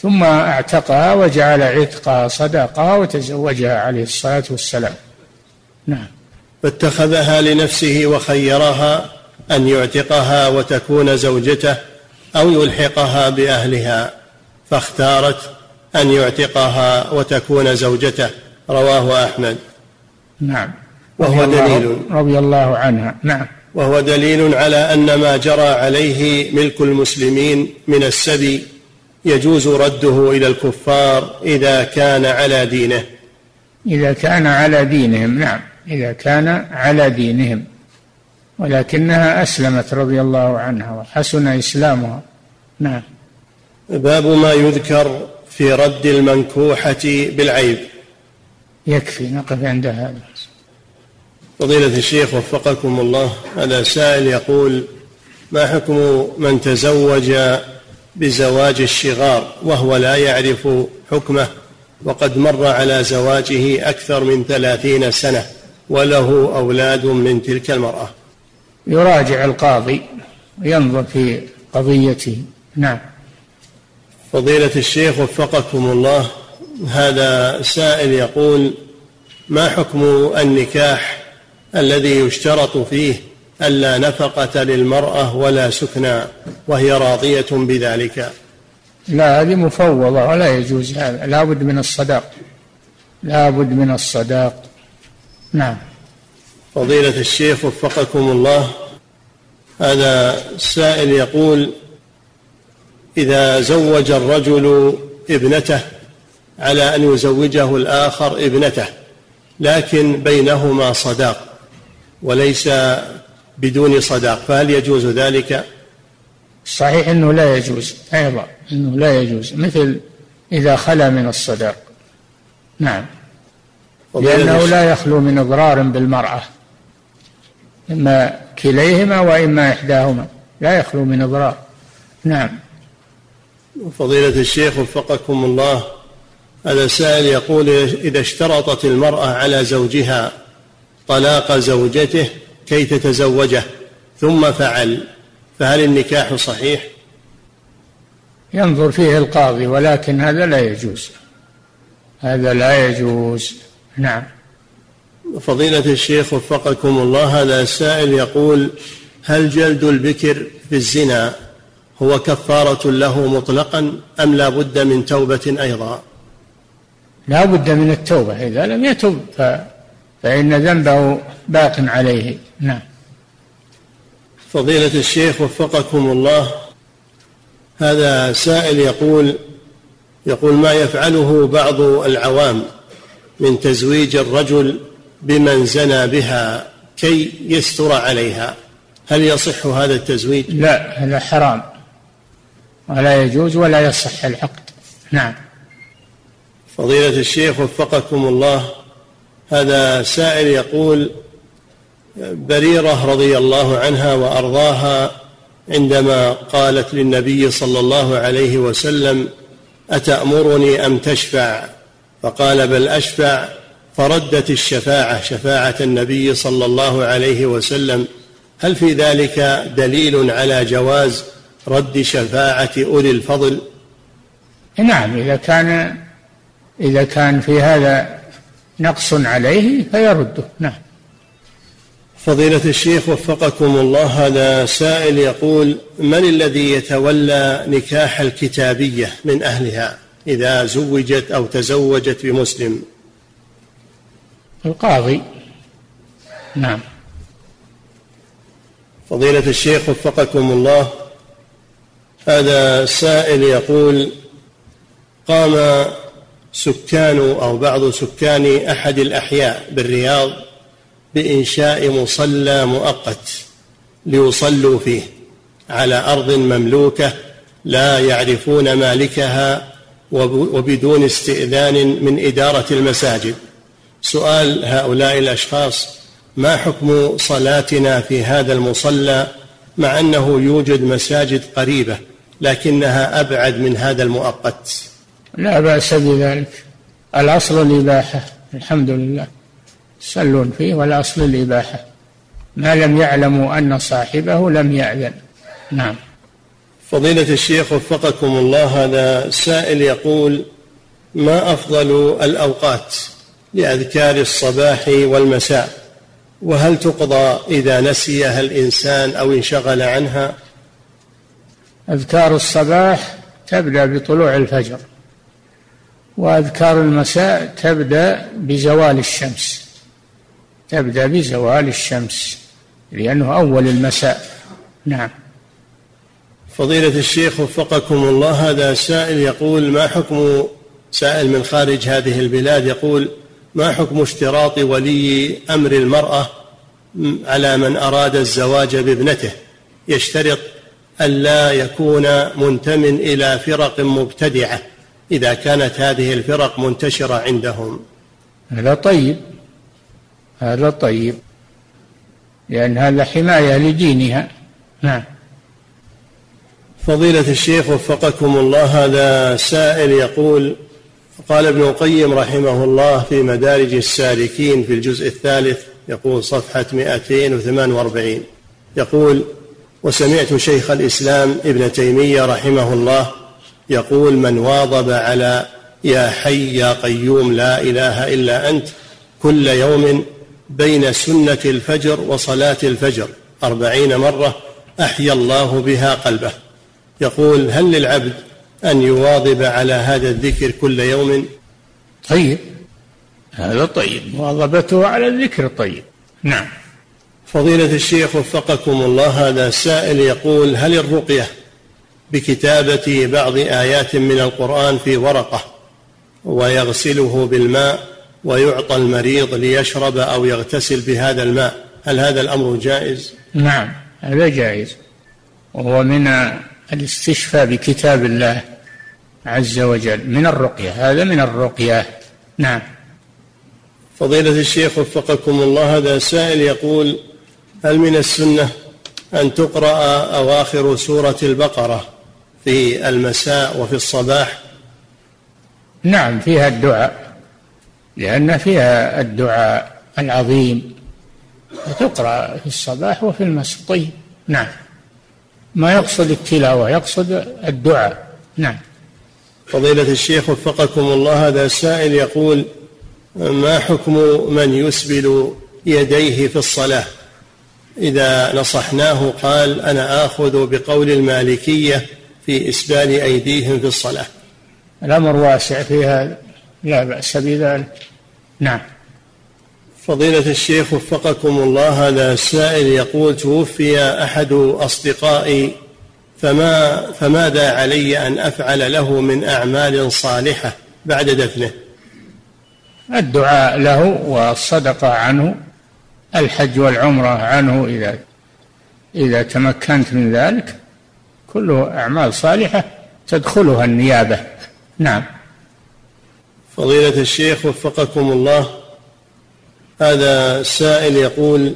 Speaker 2: ثم اعتقها وجعل عتقها صداقها وتزوجها عليه الصلاة والسلام. نعم.
Speaker 1: فاتخذها لنفسه وخيرها أن يعتقها وتكون زوجته أو يلحقها بأهلها. فاختارت أن يعتقها وتكون زوجته. رواه أحمد.
Speaker 2: نعم. وهو دليل. رضي الله عنها. نعم.
Speaker 1: وهو دليل على أن ما جرى عليه ملك المسلمين من السبي يجوز رده إلى الكفار إذا كان على دينه.
Speaker 2: إذا كان على دينهم. نعم. إذا كان على دينهم. ولكنها أسلمت رضي الله عنها وحسن إسلامها. نعم.
Speaker 1: باب ما يذكر في رد المنكوحة بالعيب.
Speaker 2: يكفي نقف عند هذا.
Speaker 1: فضيلة الشيخ وفقكم الله. هذا سائل يقول ما حكم من تزوج بزواج الشغار وهو لا يعرف حكمه وقد مر على زواجه أكثر من ثلاثين سنة وله أولاد من تلك المرأة؟
Speaker 2: يراجع القاضي وينظر في قضيته. نعم.
Speaker 1: فضيلة الشيخ وفقكم الله. هذا سائل يقول ما حكم النكاح الذي يشترط فيه ألا نفقة للمرأة ولا سكنى وهي راضية بذلك؟
Speaker 2: لا هذه مفوضة ولا يجوز هذا لا بد من الصداق لا بد من الصداق. نعم.
Speaker 1: فضيلة الشيخ وفقكم الله هذا السائل يقول إذا زوج الرجل ابنته على أن يزوجه الآخر ابنته لكن بينهما صداق وليس بدون صداق فهل يجوز ذلك؟
Speaker 2: صحيح أنه لا يجوز أيضا أنه لا يجوز مثل إذا خلا من الصداق. نعم. لأنه لا يخلو من إضرار بالمرأة إما كليهما وإما إحداهما لا يخلو من إضرار. نعم.
Speaker 1: فضيلة الشيخ وفقكم الله هذا سائل يقول إذا اشترطت المرأة على زوجها طلاق زوجته كي تتزوجه ثم فعل فهل النكاح صحيح؟
Speaker 2: ينظر فيه القاضي ولكن هذا لا يجوز. هذا لا يجوز. نعم.
Speaker 1: فضيلة الشيخ وفقكم الله هذا سائل يقول هل جلد البكر في الزنا هو كفارة له مطلقا أم لا بد من توبة أيضا؟
Speaker 2: لا بد من التوبة إذا لم يتب فإن ذنبه باق عليه. نعم.
Speaker 1: فضيلة الشيخ وفقكم الله هذا سائل يقول يقول ما يفعله بعض العوام من تزويج الرجل بمن زنى بها كي يستر عليها؟ هل يصح هذا التزويج؟
Speaker 2: لا هذا حرام ولا يجوز ولا يصح العقد. نعم.
Speaker 1: فضيلة الشيخ وفقكم الله هذا سائل يقول بريرة رضي الله عنها وأرضاها عندما قالت للنبي صلى الله عليه وسلم أتأمرني أم تشفع؟ فقال بل أشفع. فردت الشفاعة شفاعة النبي صلى الله عليه وسلم. هل في ذلك دليل على جواز رد شفاعة أولي الفضل؟
Speaker 2: نعم إذا كان إذا كان في هذا نقص عليه فيرده. نعم.
Speaker 1: فضيلة الشيخ وفقكم الله هذا سائل يقول من الذي يتولى نكاح الكتابية من أهلها إذا زوجت أو تزوجت بمسلم؟
Speaker 2: القاضي. نعم.
Speaker 1: فضيلة الشيخ وفقكم الله هذا سائل يقول قام سكان أو بعض سكان أحد الأحياء بالرياض بإنشاء مصلى مؤقت ليصلوا فيه على أرض مملوكة لا يعرفون مالكها وبدون استئذان من إدارة المساجد. سؤال هؤلاء الأشخاص ما حكم صلاتنا في هذا المصلى مع أنه يوجد مساجد قريبة لكنها أبعد من هذا المؤقت؟
Speaker 2: لا بأس بذلك. الأصل الإباحة الحمد لله. يصلون فيه والأصل الإباحة. ما لم يعلموا أن صاحبه لم يأذن. نعم.
Speaker 1: فضيلة الشيخ وفقكم الله هذا سائل يقول ما أفضل الأوقات لأذكار الصباح والمساء؟ وهل تقضى إذا نسيها الإنسان أو انشغل عنها؟
Speaker 2: أذكار الصباح تبدأ بطلوع الفجر. وأذكار المساء تبدأ بزوال الشمس. تبدأ بزوال الشمس لأنه أول المساء. نعم.
Speaker 1: فضيلة الشيخ وفقكم الله هذا سائل يقول ما حكم سائل من خارج هذه البلاد يقول ما حكم اشتراط ولي أمر المرأة على من أراد الزواج بابنته؟ يشترط ألا يكون منتم إلى فرق مبتدعة. إذا كانت هذه الفرق منتشرة عندهم.
Speaker 2: هذا طيب. هذا طيب. لأن هذا حماية لدينها. نعم.
Speaker 1: فضيلة الشيخ وفقكم الله هذا سائل يقول قال ابن القيم رحمه الله في مدارج السالكين في الجزء الثالث يقول صفحة 248 يقول وسمعت شيخ الإسلام ابن تيمية رحمه الله يقول من واظب على يا حي يا قيوم لا إله إلا أنت كل يوم بين سنة الفجر وصلاة الفجر أربعين مرة أحيا الله بها قلبه. يقول هل للعبد أن يواظب على هذا الذكر كل يوم؟
Speaker 2: طيب. هذا طيب. مواظبته على الذكر طيب. نعم.
Speaker 1: فضيلة الشيخ وفقكم الله هذا سائل يقول هل الرقية بكتابة بعض آيات من القرآن في ورقة ويغسله بالماء ويعطى المريض ليشرب أو يغتسل بهذا الماء. هل هذا الأمر جائز؟
Speaker 2: نعم هذا جائز وهو من الاستشفاء بكتاب الله عز وجل. من الرقية هذا من الرقية. نعم.
Speaker 1: فضيلة الشيخ وفقكم الله هذا سائل يقول هل من السنة أن تقرأ أواخر سورة البقرة؟ في المساء وفي الصباح؟
Speaker 2: نعم فيها الدعاء لأن فيها الدعاء العظيم. تقرأ في الصباح وفي المساء. طيب نعم. ما يقصد التلاوة يقصد الدعاء. نعم.
Speaker 1: فضيلة الشيخ وفقكم الله هذا سائل يقول ما حكم من يسبل يديه في الصلاة؟ إذا نصحناه قال أنا آخذ بقول المالكية في إسبال أيديهم في الصلاة.
Speaker 2: الأمر واسع في هذا لا بأس بذلك. نعم.
Speaker 1: فضيلة الشيخ وفقكم الله هذا السائل يقول توفي أحد أصدقائي فما فماذا علي أن أفعل له من أعمال صالحة بعد دفنه؟
Speaker 2: الدعاء له والصدقة عنه الحج والعمرة عنه إذا إذا تمكنت من ذلك. كله أعمال صالحة تدخلها النيابة. نعم.
Speaker 1: فضيلة الشيخ وفقكم الله هذا سائل يقول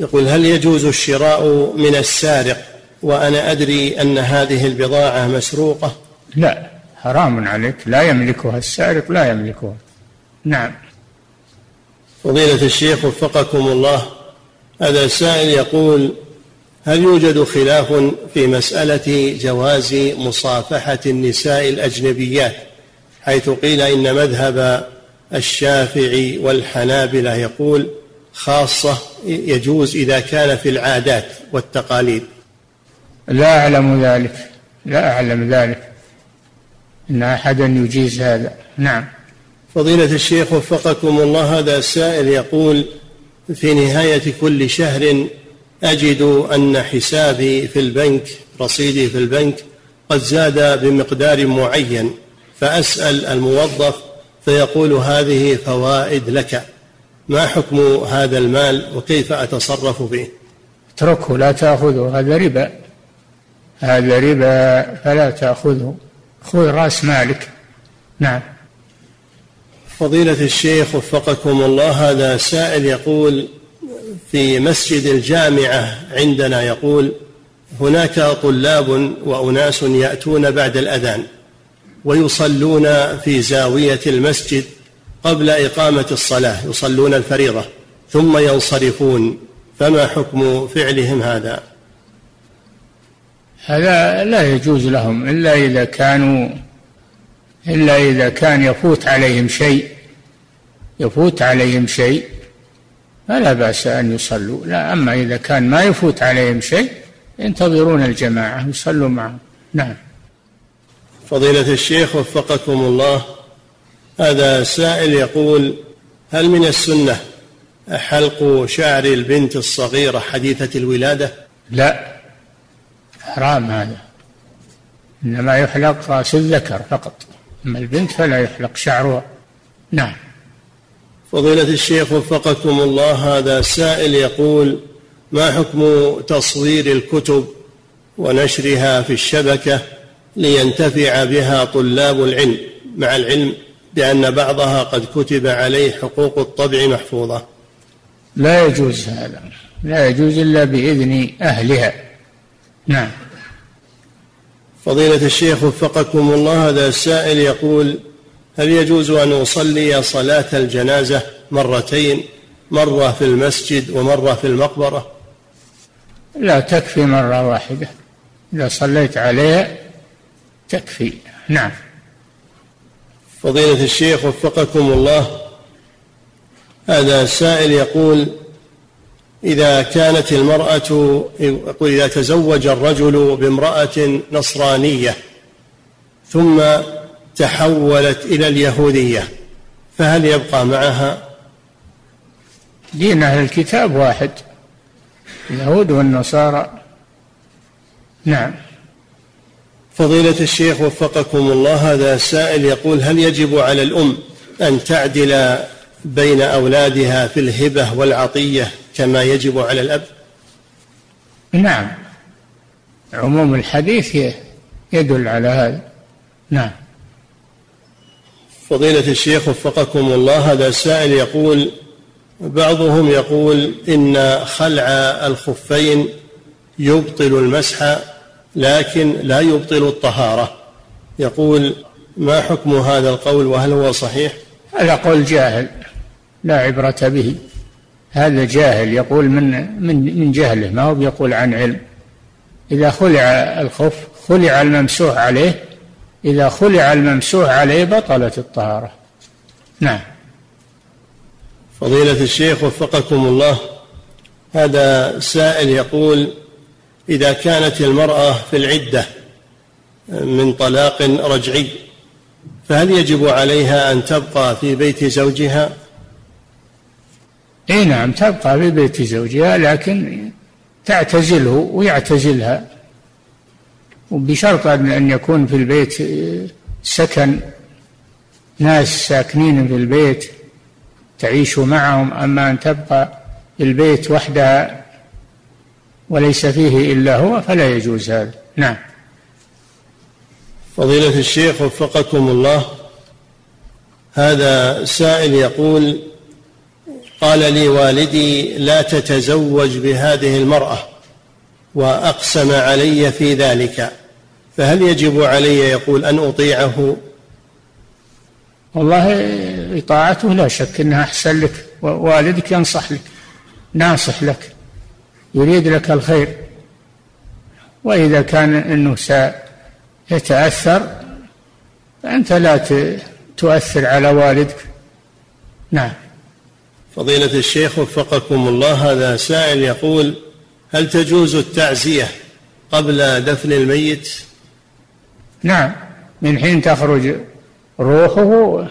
Speaker 1: يقول هل يجوز الشراء من السارق وأنا أدري أن هذه البضاعة مسروقة؟
Speaker 2: لا حرام عليك لا يملكها السارق لا يملكها. نعم.
Speaker 1: فضيلة الشيخ وفقكم الله هذا سائل يقول هل يوجد خلاف في مسألة جواز مصافحة النساء الأجنبيات؟ حيث قيل إن مذهب الشافعي والحنابلة يقول خاصة يجوز إذا كان في العادات والتقاليد.
Speaker 2: لا أعلم ذلك لا أعلم ذلك. أن أحدا يجيز هذا. نعم.
Speaker 1: فضيلة الشيخ وفقكم الله هذا السائل يقول في نهاية كل شهر أجد أن حسابي في البنك رصيدي في البنك قد زاد بمقدار معين فأسأل الموظف فيقول هذه فوائد لك. ما حكم هذا المال وكيف أتصرف به؟
Speaker 2: اتركه لا تأخذه هذا ربا. هذا ربا فلا تأخذه. خذ رأس مالك. نعم.
Speaker 1: فضيلة الشيخ وفقكم الله هذا سائل يقول في مسجد الجامعة عندنا يقول هناك طلاب وأناس يأتون بعد الأذان ويصلون في زاوية المسجد قبل إقامة الصلاة يصلون الفريضة ثم ينصرفون. فما حكم فعلهم هذا؟
Speaker 2: هذا لا يجوز لهم إلا إذا كانوا إلا إذا كان يفوت عليهم شيء يفوت عليهم شيء. فلا بأس أن يصلوا. لا أما إذا كان ما يفوت عليهم شيء ينتظرون الجماعة يصلوا معهم. نعم.
Speaker 1: فضيلة الشيخ وفقكم الله هذا سائل يقول هل من السنة حلق شعر البنت الصغيرة حديثة الولادة؟
Speaker 2: لا. حرام هذا. إنما يحلق رأس الذكر فقط. أما البنت فلا يحلق شعرها. نعم.
Speaker 1: فضيلة الشيخ وفقكم الله هذا سائل يقول ما حكم تصوير الكتب ونشرها في الشبكة لينتفع بها طلاب العلم مع العلم بأن بعضها قد كتب عليه حقوق الطبع محفوظة؟
Speaker 2: لا يجوز هذا لا يجوز إلا بإذن أهلها. نعم.
Speaker 1: فضيلة الشيخ وفقكم الله هذا السائل يقول هل يجوز أن أصلي صلاة الجنازة مرتين مرة في المسجد ومرة في المقبرة؟
Speaker 2: لا تكفي مرة واحدة. إذا صليت عليها تكفي. نعم.
Speaker 1: فضيلة الشيخ وفقكم الله. هذا سائل يقول إذا كانت المرأة يقول إذا تزوج الرجل بامرأة نصرانية ثم تحولت إلى اليهودية فهل يبقى معها؟
Speaker 2: دين أهل الكتاب واحد اليهود والنصارى. نعم.
Speaker 1: فضيلة الشيخ وفقكم الله هذا سائل يقول هل يجب على الأم أن تعدل بين أولادها في الهبة والعطية كما يجب على الأب؟
Speaker 2: نعم. عموم الحديث يدل على هذا. نعم.
Speaker 1: فضيلة الشيخ وفقكم الله هذا السائل يقول بعضهم يقول إن خلع الخفين يبطل المسح لكن لا يبطل الطهارة. يقول ما حكم هذا القول وهل هو صحيح؟
Speaker 2: هذا قول جاهل لا عبرة به. هذا جاهل يقول من من من جهله ما هو بيقول عن علم. إذا خلع الخف خلع الممسوح عليه إذا خلع الممسوح عليه بطلت الطهارة. نعم.
Speaker 1: فضيلة الشيخ وفقكم الله هذا سائل يقول إذا كانت المرأة في العدة من طلاق رجعي فهل يجب عليها أن تبقى في بيت زوجها؟
Speaker 2: إي نعم تبقى في بيت زوجها لكن تعتزله ويعتزلها. وبشرط أن يكون في البيت سكن ناس ساكنين في البيت تعيش معهم أما أن تبقى البيت وحدها وليس فيه إلا هو فلا يجوز هذا. نعم.
Speaker 1: فضيلة الشيخ وفقكم الله. هذا سائل يقول قال لي والدي لا تتزوج بهذه المرأة. وأقسم علي في ذلك. فهل يجب علي يقول أن أطيعه؟
Speaker 2: والله إطاعته لا شك أنها أحسن لك ووالدك ينصح لك ناصح لك يريد لك الخير. وإذا كان أنه سيتأثر فأنت لا تؤثر على والدك. نعم.
Speaker 1: فضيلة الشيخ وفقكم الله هذا سائل يقول هل تجوز التعزية قبل دفن الميت؟
Speaker 2: نعم من حين تخرج روحه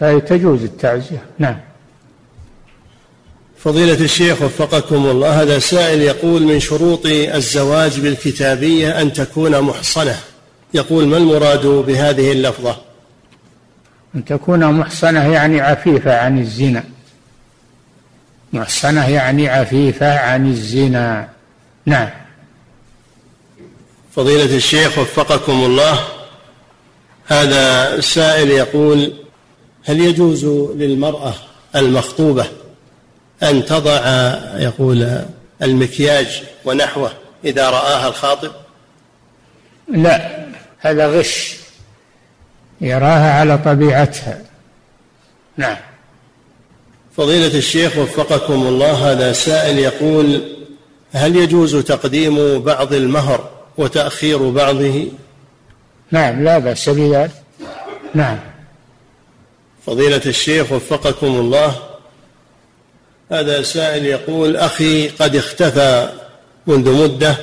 Speaker 2: فتجوز التعزية. نعم.
Speaker 1: فضيلة الشيخ وفقكم الله هذا سائل يقول من شروط الزواج بالكتابية أن تكون محصنة. يقول ما المراد بهذه اللفظة؟
Speaker 2: أن تكون محصنة يعني عفيفة عن الزنا. محصنة يعني عفيفة عن الزنا. نعم.
Speaker 1: فضيلة الشيخ وفقكم الله هذا السائل يقول هل يجوز للمرأة المخطوبة أن تضع يقول المكياج ونحوه إذا رآها الخاطب؟
Speaker 2: لا هذا غش يراها على طبيعتها. نعم.
Speaker 1: فضيلة الشيخ وفقكم الله هذا سائل يقول هل يجوز تقديم بعض المهر وتأخير بعضه؟
Speaker 2: نعم لا بأس بذلك. نعم.
Speaker 1: فضيلة الشيخ وفقكم الله هذا سائل يقول أخي قد اختفى منذ مدة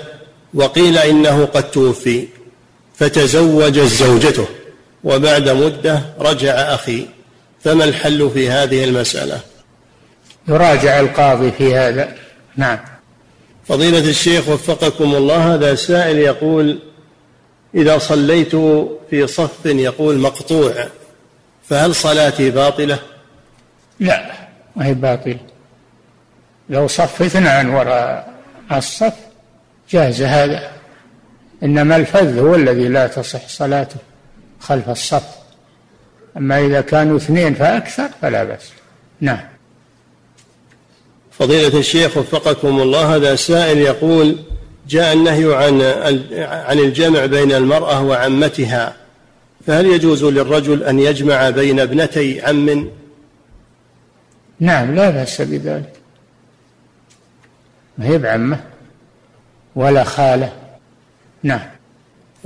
Speaker 1: وقيل إنه قد توفي فتزوجت زوجته وبعد مدة رجع أخي فما الحل في هذه المسألة؟
Speaker 2: يراجع القاضي في هذا. نعم.
Speaker 1: فضيلة الشيخ وفقكم الله هذا سائل يقول إذا صليت في صف يقول مقطوع فهل صلاتي باطلة؟
Speaker 2: لا ما هي باطلة. لو صف اثنان وراء الصف جاز هذا. إنما الفذ هو الذي لا تصح صلاته خلف الصف. أما إذا كانوا اثنين فأكثر فلا بأس. نعم.
Speaker 1: فضيلة الشيخ وفقكم الله هذا سائل يقول جاء النهي عن عن الجمع بين المرأة وعمتها فهل يجوز للرجل أن يجمع بين ابنتي عم؟
Speaker 2: نعم لا بأس بذلك. ما هي بعمة ولا خالة. نعم.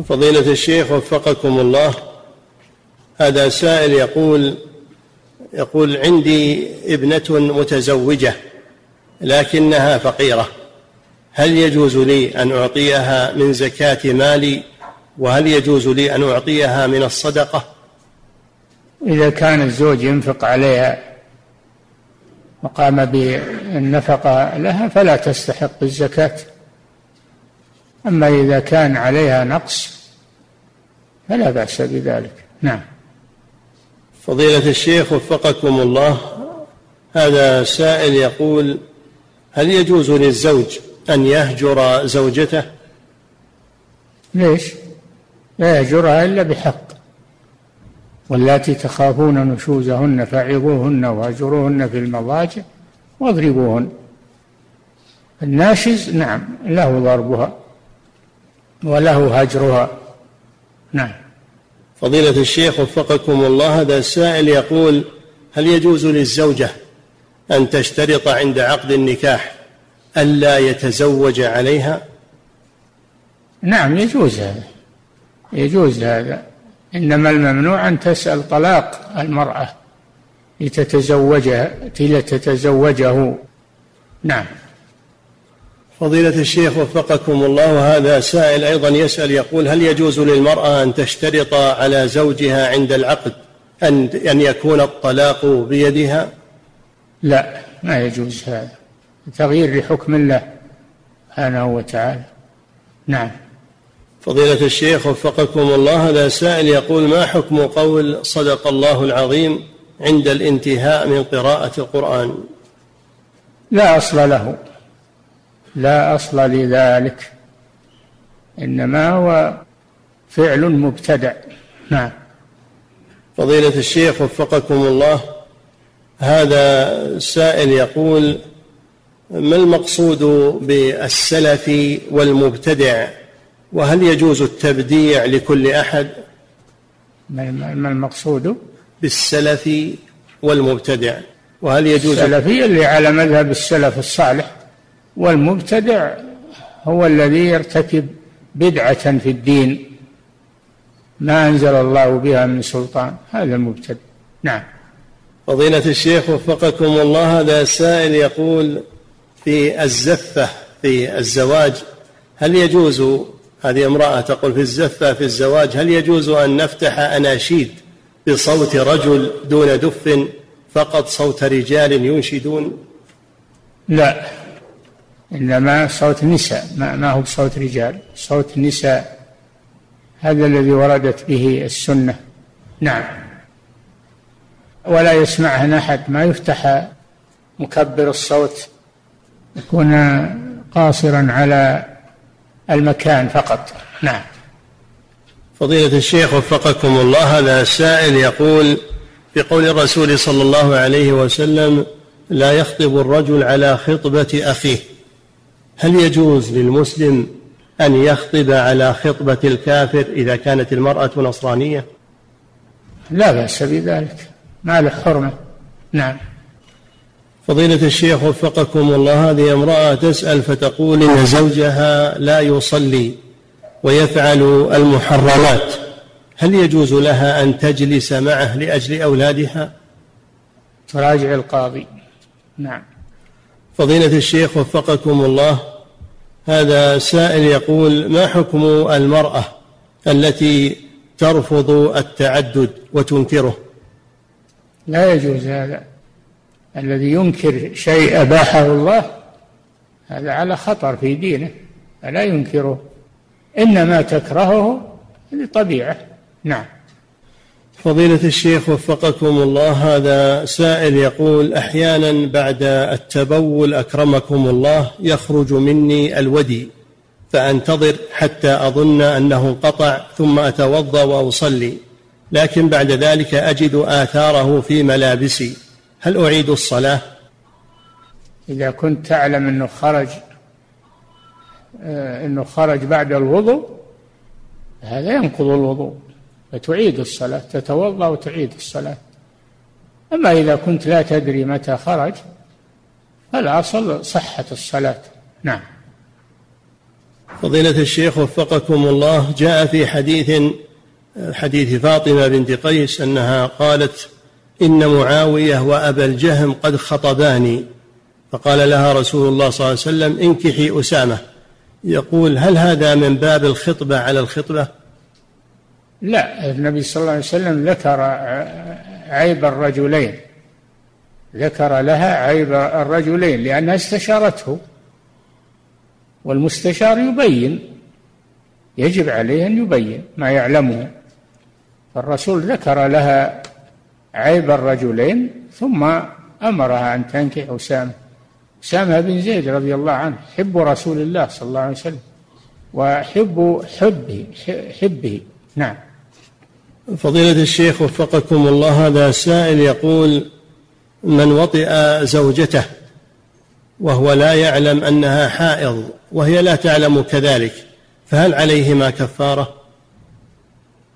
Speaker 1: فضيلة الشيخ وفقكم الله هذا سائل يقول يقول عندي ابنة متزوجة. لكنها فقيرة. هل يجوز لي أن أعطيها من زكاة مالي؟ وهل يجوز لي أن أعطيها من الصدقة؟
Speaker 2: إذا كان الزوج ينفق عليها وقام بالنفقة لها فلا تستحق الزكاة. أما إذا كان عليها نقص فلا بأس بذلك. نعم.
Speaker 1: فضيلة الشيخ وفقكم الله هذا سائل يقول هل يجوز للزوج أن يهجر زوجته؟
Speaker 2: ليش؟ لا يهجرها إلا بحق. واللاتي تخافون نشوزهن فعظوهن واهجروهن في المضاجع واضربوهن. الناشز نعم له ضربها وله هجرها. نعم.
Speaker 1: فضيلة الشيخ وفقكم الله هذا السائل يقول هل يجوز للزوجة أن تشترط عند عقد النكاح ألا يتزوج عليها؟
Speaker 2: نعم يجوز هذا. يجوز هذا. إنما الممنوع أن تسأل طلاق المرأة لتتزوجها لتتزوجه. نعم.
Speaker 1: فضيلة الشيخ وفقكم الله وهذا سائل أيضا يسأل يقول هل يجوز للمرأة أن تشترط على زوجها عند العقد أن أن يكون الطلاق بيدها؟
Speaker 2: لا ما يجوز هذا. تغيير لحكم الله سبحانه وتعالى. نعم.
Speaker 1: فضيلة الشيخ وفقكم الله هذا سائل يقول ما حكم قول صدق الله العظيم عند الانتهاء من قراءة القرآن؟
Speaker 2: لا أصل له. لا أصل لذلك. إنما هو فعل مبتدع نعم.
Speaker 1: فضيلة الشيخ وفقكم الله هذا سائل يقول ما المقصود بالسلف والمبتدع؟ وهل يجوز التبديع لكل أحد؟
Speaker 2: ما المقصود؟
Speaker 1: بالسلف والمبتدع. وهل يجوز
Speaker 2: السلفي اللي على مذهب السلف الصالح والمبتدع هو الذي يرتكب بدعة في الدين. ما أنزل الله بها من سلطان. هذا المبتدع. نعم.
Speaker 1: فضيلة الشيخ وفقكم الله هذا سائل يقول في الزفة في الزواج هل يجوز هذه امرأة تقول في الزفة في الزواج هل يجوز أن نفتح أناشيد بصوت رجل دون دف فقط صوت رجال ينشدون؟
Speaker 2: لا إنما صوت نساء ما, ما هو بصوت رجال صوت نساء هذا الذي وردت به السنة. نعم. ولا يسمعها أحد. ما يفتح مكبر الصوت يكون قاصرا على المكان فقط. نعم.
Speaker 1: فضيلة الشيخ وفقكم الله هذا سائل يقول في قول الرسول صلى الله عليه وسلم لا يخطب الرجل على خطبة أخيه. هل يجوز للمسلم أن يخطب على خطبة الكافر إذا كانت المرأة نصرانية؟
Speaker 2: لا بأس بذلك. ما له حرمة. نعم.
Speaker 1: فضيلة الشيخ وفقكم الله هذه امرأة تسأل فتقول إن زوجها لا يصلي ويفعل المحرمات هل يجوز لها أن تجلس معه لأجل أولادها؟
Speaker 2: تراجع القاضي. نعم.
Speaker 1: فضيلة الشيخ وفقكم الله هذا سائل يقول ما حكم المرأة التي ترفض التعدد وتنكره؟
Speaker 2: لا يجوز هذا. الذي ينكر شيء أباحه الله هذا على خطر في دينه فلا ينكره. إنما تكرهه لطبيعة. نعم.
Speaker 1: فضيلة الشيخ وفقكم الله هذا سائل يقول أحيانا بعد التبول أكرمكم الله يخرج مني الودي فأنتظر حتى أظن أنه انقطع ثم أتوضأ وأصلي. لكن بعد ذلك أجد آثاره في ملابسي. هل أعيد الصلاة؟
Speaker 2: إذا كنت تعلم أنه خرج آه، أنه خرج بعد الوضوء هذا ينقض الوضوء. فتعيد الصلاة تتوضأ وتعيد الصلاة. أما إذا كنت لا تدري متى خرج فالأصل صحة الصلاة. نعم.
Speaker 1: فضيلة الشيخ وفقكم الله جاء في حديث حديث فاطمة بنت قيس أنها قالت إن معاوية وأبا الجهم قد خطباني فقال لها رسول الله صلى الله عليه وسلم انكحي أسامة. يقول هل هذا من باب الخطبة على الخطبة؟
Speaker 2: لا النبي صلى الله عليه وسلم ذكر عيب الرجلين. ذكر لها عيب الرجلين لأنها استشارته والمستشار يبين يجب عليه أن يبين ما يعلمه. فالرسول ذكر لها عيب الرجلين ثم أمرها أن تنكح أسامة. أسامة بن زيد رضي الله عنه حب رسول الله صلى الله عليه وسلم وحب حبه حبه. نعم.
Speaker 1: فضيلة الشيخ وفقكم الله هذا سائل يقول من وطئ زوجته وهو لا يعلم أنها حائض وهي لا تعلم كذلك فهل عليهما كفارة؟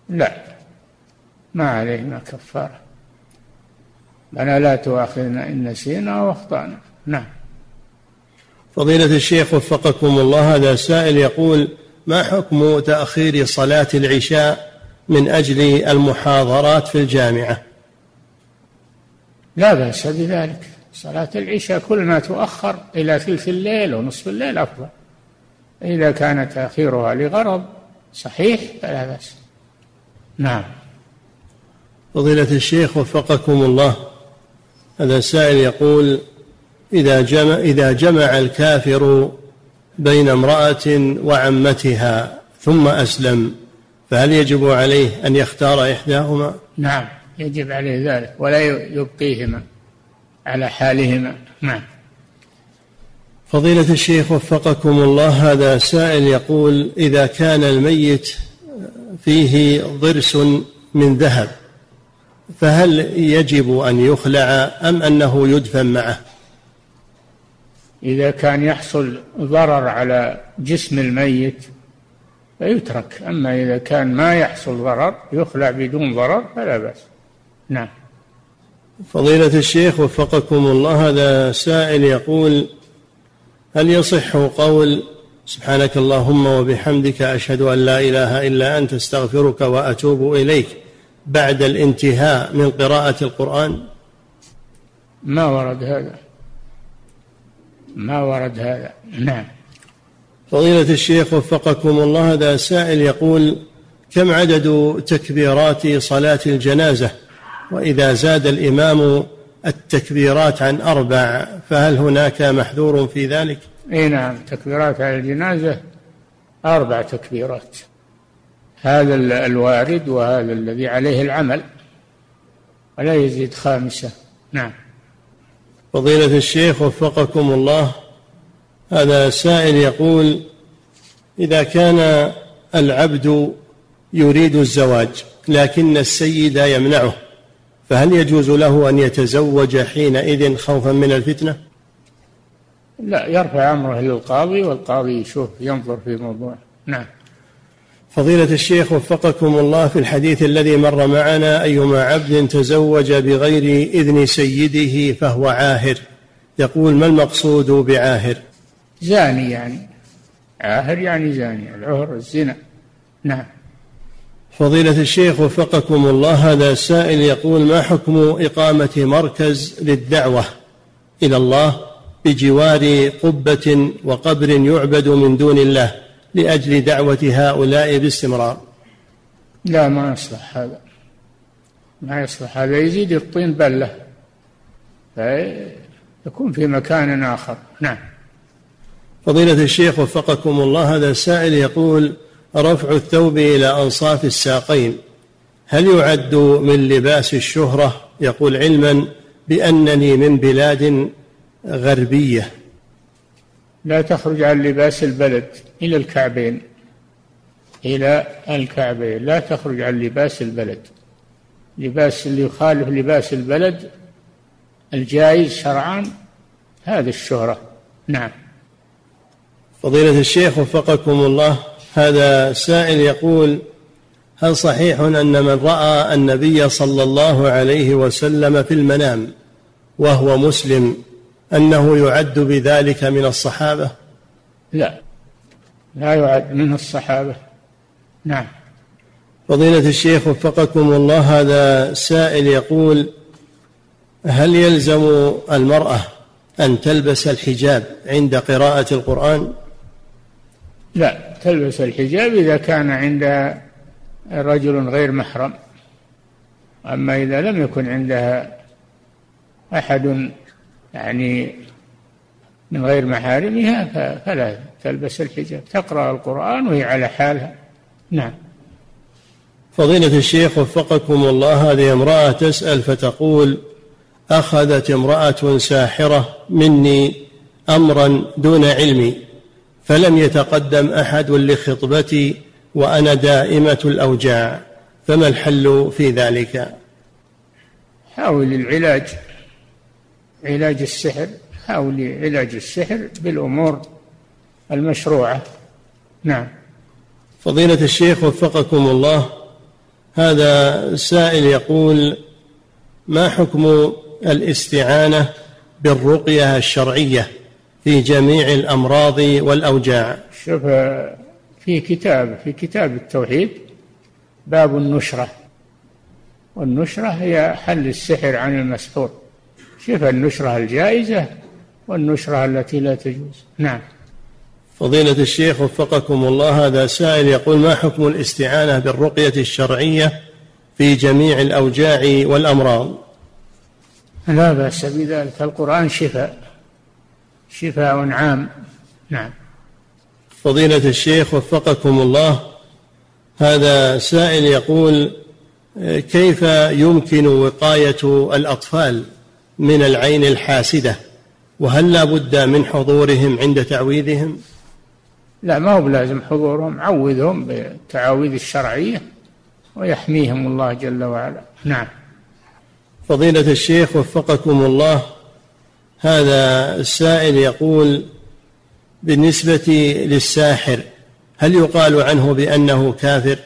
Speaker 2: لا. ما عليهما كفارة. أنا لا تؤاخذنا إن نسينا أو أخطأنا نعم.
Speaker 1: فضيلة الشيخ وفقكم الله هذا سائل يقول ما حكم تأخير صلاة العشاء من أجل المحاضرات في الجامعة؟
Speaker 2: لا بأس بذلك. صلاة العشاء كل ما تؤخر إلى ثلث الليل ونصف الليل أفضل. إذا كان تأخيرها لغرض صحيح فلا بأس. نعم.
Speaker 1: فضيلة الشيخ وفقكم الله. هذا سائل يقول إذا جمع إذا جمع الكافر بين امرأة وعمتها ثم أسلم فهل يجب عليه أن يختار إحداهما؟
Speaker 2: نعم يجب عليه ذلك ولا يبقيهما على حالهما. نعم.
Speaker 1: فضيلة الشيخ وفقكم الله هذا سائل يقول إذا كان الميت فيه ضرس من ذهب فهل يجب أن يخلع أم أنه يدفن معه؟
Speaker 2: إذا كان يحصل ضرر على جسم الميت فيترك أما إذا كان ما يحصل ضرر يخلع بدون ضرر فلا بأس. نعم.
Speaker 1: فضيلة الشيخ وفقكم الله هذا سائل يقول هل يصح قول سبحانك اللهم وبحمدك أشهد أن لا إله إلا أنت أستغفرك وأتوب إليك؟ بعد الانتهاء من قراءة القرآن؟
Speaker 2: ما ورد هذا. ما ورد هذا. نعم.
Speaker 1: فضيلة الشيخ وفقكم الله هذا سائل يقول كم عدد تكبيرات صلاة الجنازة؟ وإذا زاد الإمام التكبيرات عن أربع فهل هناك محذور في ذلك؟
Speaker 2: اي نعم تكبيرات على الجنازة أربع تكبيرات. هذا الوارد وهذا الذي عليه العمل. ولا يزيد خامسة. نعم.
Speaker 1: فضيلة الشيخ وفقكم الله. هذا سائل يقول إذا كان العبد يريد الزواج لكن السيد يمنعه فهل يجوز له أن يتزوج حينئذ خوفا من الفتنة؟
Speaker 2: لا يرفع أمره للقاضي والقاضي يشوف ينظر في موضوع نعم.
Speaker 1: فضيلة الشيخ وفقكم الله في الحديث الذي مر معنا أيما عبد تزوج بغير إذن سيده فهو عاهر. يقول ما المقصود بعاهر؟
Speaker 2: زاني يعني. عاهر يعني زاني العهر الزنا. نعم.
Speaker 1: فضيلة الشيخ وفقكم الله هذا سائل يقول ما حكم إقامة مركز للدعوة إلى الله بجوار قبة وقبر يعبد من دون الله؟ لأجل دعوة هؤلاء باستمرار.
Speaker 2: لا ما يصلح هذا. ما يصلح هذا. يزيد الطين بلة. فيكون في مكان آخر. نعم.
Speaker 1: فضيلة الشيخ وفقكم الله هذا السائل يقول رفع الثوب إلى أنصاف الساقين هل يعد من لباس الشهرة؟ يقول علما بأنني من بلاد غربية.
Speaker 2: لا تخرج عن لباس البلد إلى الكعبين إلى الكعبين. لا تخرج عن لباس البلد. لباس اللي يخالف لباس البلد الجائز شرعا هذه الشهرة. نعم.
Speaker 1: فضيلة الشيخ وفقكم الله هذا سائل يقول هل صحيح أن من رأى النبي صلى الله عليه وسلم في المنام وهو مسلم أنه يعد بذلك من الصحابة؟
Speaker 2: لا. لا يعد من الصحابة. نعم.
Speaker 1: فضيلة الشيخ وفقكم الله هذا سائل يقول هل يلزم المرأة أن تلبس الحجاب عند قراءة القرآن؟
Speaker 2: لا تلبس الحجاب إذا كان عند رجل غير محرم. أما إذا لم يكن عندها أحد يعني من غير محارمها فلا تلبس الحجاب. تقرأ القرآن وهي على حالها. نعم.
Speaker 1: فضيلة الشيخ وفقكم الله هذه امرأة تسأل فتقول أخذت امرأة ساحرة مني أمرا دون علمي فلم يتقدم أحد لخطبتي وأنا دائمة الأوجاع فما الحل في ذلك؟
Speaker 2: حاول العلاج. علاج السحر حاول علاج السحر بالأمور المشروعة. نعم.
Speaker 1: فضيلة الشيخ وفقكم الله هذا سائل يقول ما حكم الاستعانة بالرقية الشرعية في جميع الأمراض والأوجاع؟
Speaker 2: شوف في كتاب في كتاب التوحيد باب النشرة. والنشرة هي حل السحر عن المسحور. شوف النشرة الجائزة والنشرة التي لا تجوز؟ نعم.
Speaker 1: فضيلة الشيخ وفقكم الله هذا سائل يقول ما حكم الاستعانة بالرقية الشرعية في جميع الأوجاع والأمراض؟
Speaker 2: لا بأس بذلك. القرآن شفاء شفاء عام. نعم.
Speaker 1: فضيلة الشيخ وفقكم الله هذا سائل يقول كيف يمكن وقاية الأطفال؟ من العين الحاسدة وهل لا بد من حضورهم عند تعويذهم؟
Speaker 2: لا ما هو بلازم حضورهم عوذهم بالتعاويذ الشرعية ويحميهم الله جل وعلا. نعم.
Speaker 1: فضيلة الشيخ وفقكم الله هذا السائل يقول بالنسبة للساحر هل يقال عنه بأنه كافر؟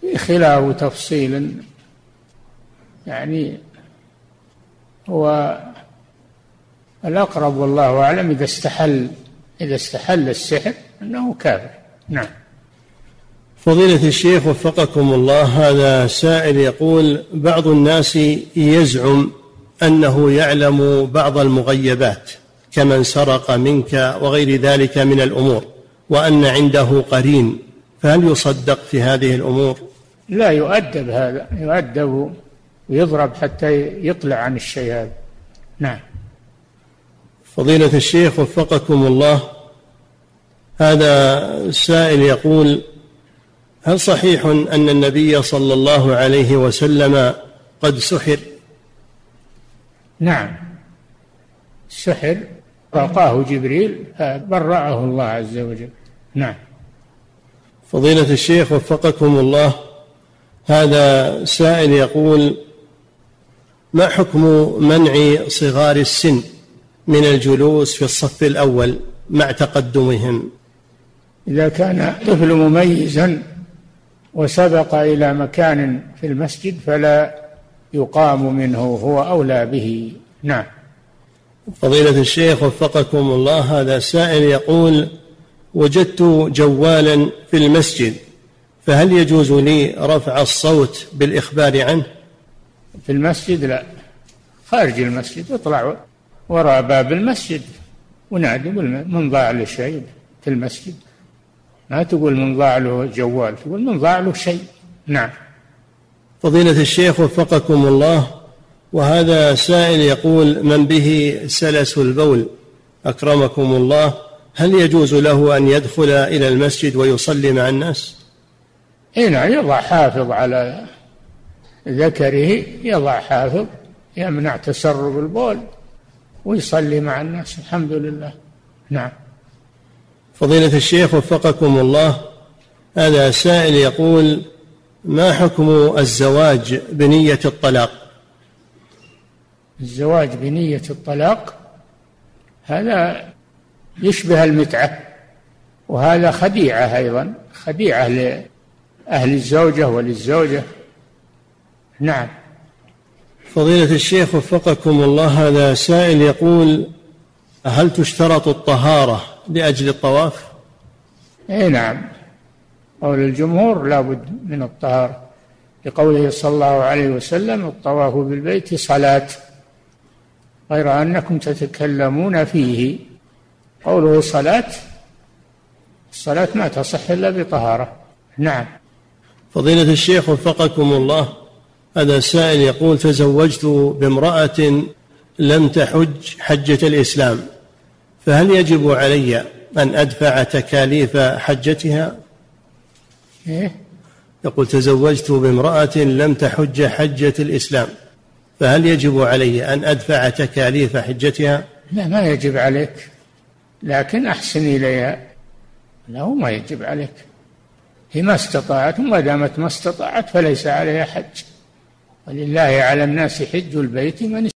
Speaker 2: في خلاف وتفصيل يعني هو الأقرب والله أعلم إذا استحل إذا استحل السحر أنه كافر. نعم.
Speaker 1: فضيلة الشيخ وفقكم الله هذا سائل يقول بعض الناس يزعم أنه يعلم بعض المغيبات كمن سرق منك وغير ذلك من الأمور وأن عنده قرين فهل يصدق في هذه الأمور؟
Speaker 2: لا يؤدب هذا يؤدب ويضرب حتى يطلع عن الشيء هذا. نعم.
Speaker 1: فضيلة الشيخ وفقكم الله هذا السائل يقول هل صحيح أن النبي صلى الله عليه وسلم قد سحر؟
Speaker 2: نعم. سحر رقاه جبريل برأه الله عز وجل. نعم.
Speaker 1: فضيلة الشيخ وفقكم الله هذا سائل يقول ما حكم منع صغار السن من الجلوس في الصف الأول مع تقدمهم؟
Speaker 2: إذا كان طفل مميزا وسبق إلى مكان في المسجد فلا يقام منه هو أولى به. نعم.
Speaker 1: فضيلة الشيخ وفقكم الله هذا سائل يقول وجدت جوالا في المسجد فهل يجوز لي رفع الصوت بالإخبار عنه؟
Speaker 2: في المسجد لا. خارج المسجد اطلع وراء باب المسجد ونادي من ضاع له شيء في المسجد. ما تقول من ضاع له جوال تقول من ضاع له شيء. نعم.
Speaker 1: فضيلة الشيخ وفقكم الله وهذا سائل يقول من به سلس البول؟ أكرمكم الله. هل يجوز له أن يدخل إلى المسجد ويصلي مع الناس؟
Speaker 2: هنا يضع حافظ على ذكره يضع حافظ يمنع تسرب البول ويصلي مع الناس. الحمد لله. نعم.
Speaker 1: فضيلة الشيخ وفقكم الله هذا سائل يقول ما حكم الزواج بنية الطلاق؟
Speaker 2: الزواج بنية الطلاق هذا يشبه المتعة وهذا خديعة أيضا خديعة لأهل الزوجة وللزوجة. نعم.
Speaker 1: فضيلة الشيخ وفقكم الله هذا سائل يقول هل تشترط الطهارة لأجل الطواف؟
Speaker 2: إي نعم. قول الجمهور لابد من الطهارة. لقوله صلى الله عليه وسلم الطواف بالبيت صلاة غير أنكم تتكلمون فيه. قوله صلاة الصلاة ما تصح إلا بطهارة. نعم.
Speaker 1: فضيلة الشيخ وفقكم الله هذا سائل يقول تزوجت بامرأة لم تحج حجة الإسلام فهل يجب علي أن أدفع تكاليف حجتها؟
Speaker 2: إيه؟
Speaker 1: يقول تزوجت بامرأة لم تحج حجة الإسلام فهل يجب علي أن أدفع تكاليف حجتها؟
Speaker 2: لا ما يجب عليك لكن أحسن إليها. لا ما يجب عليك. هي ما استطاعت وما دامت ما استطاعت فليس عليها حج. ولله على الناس حج البيت من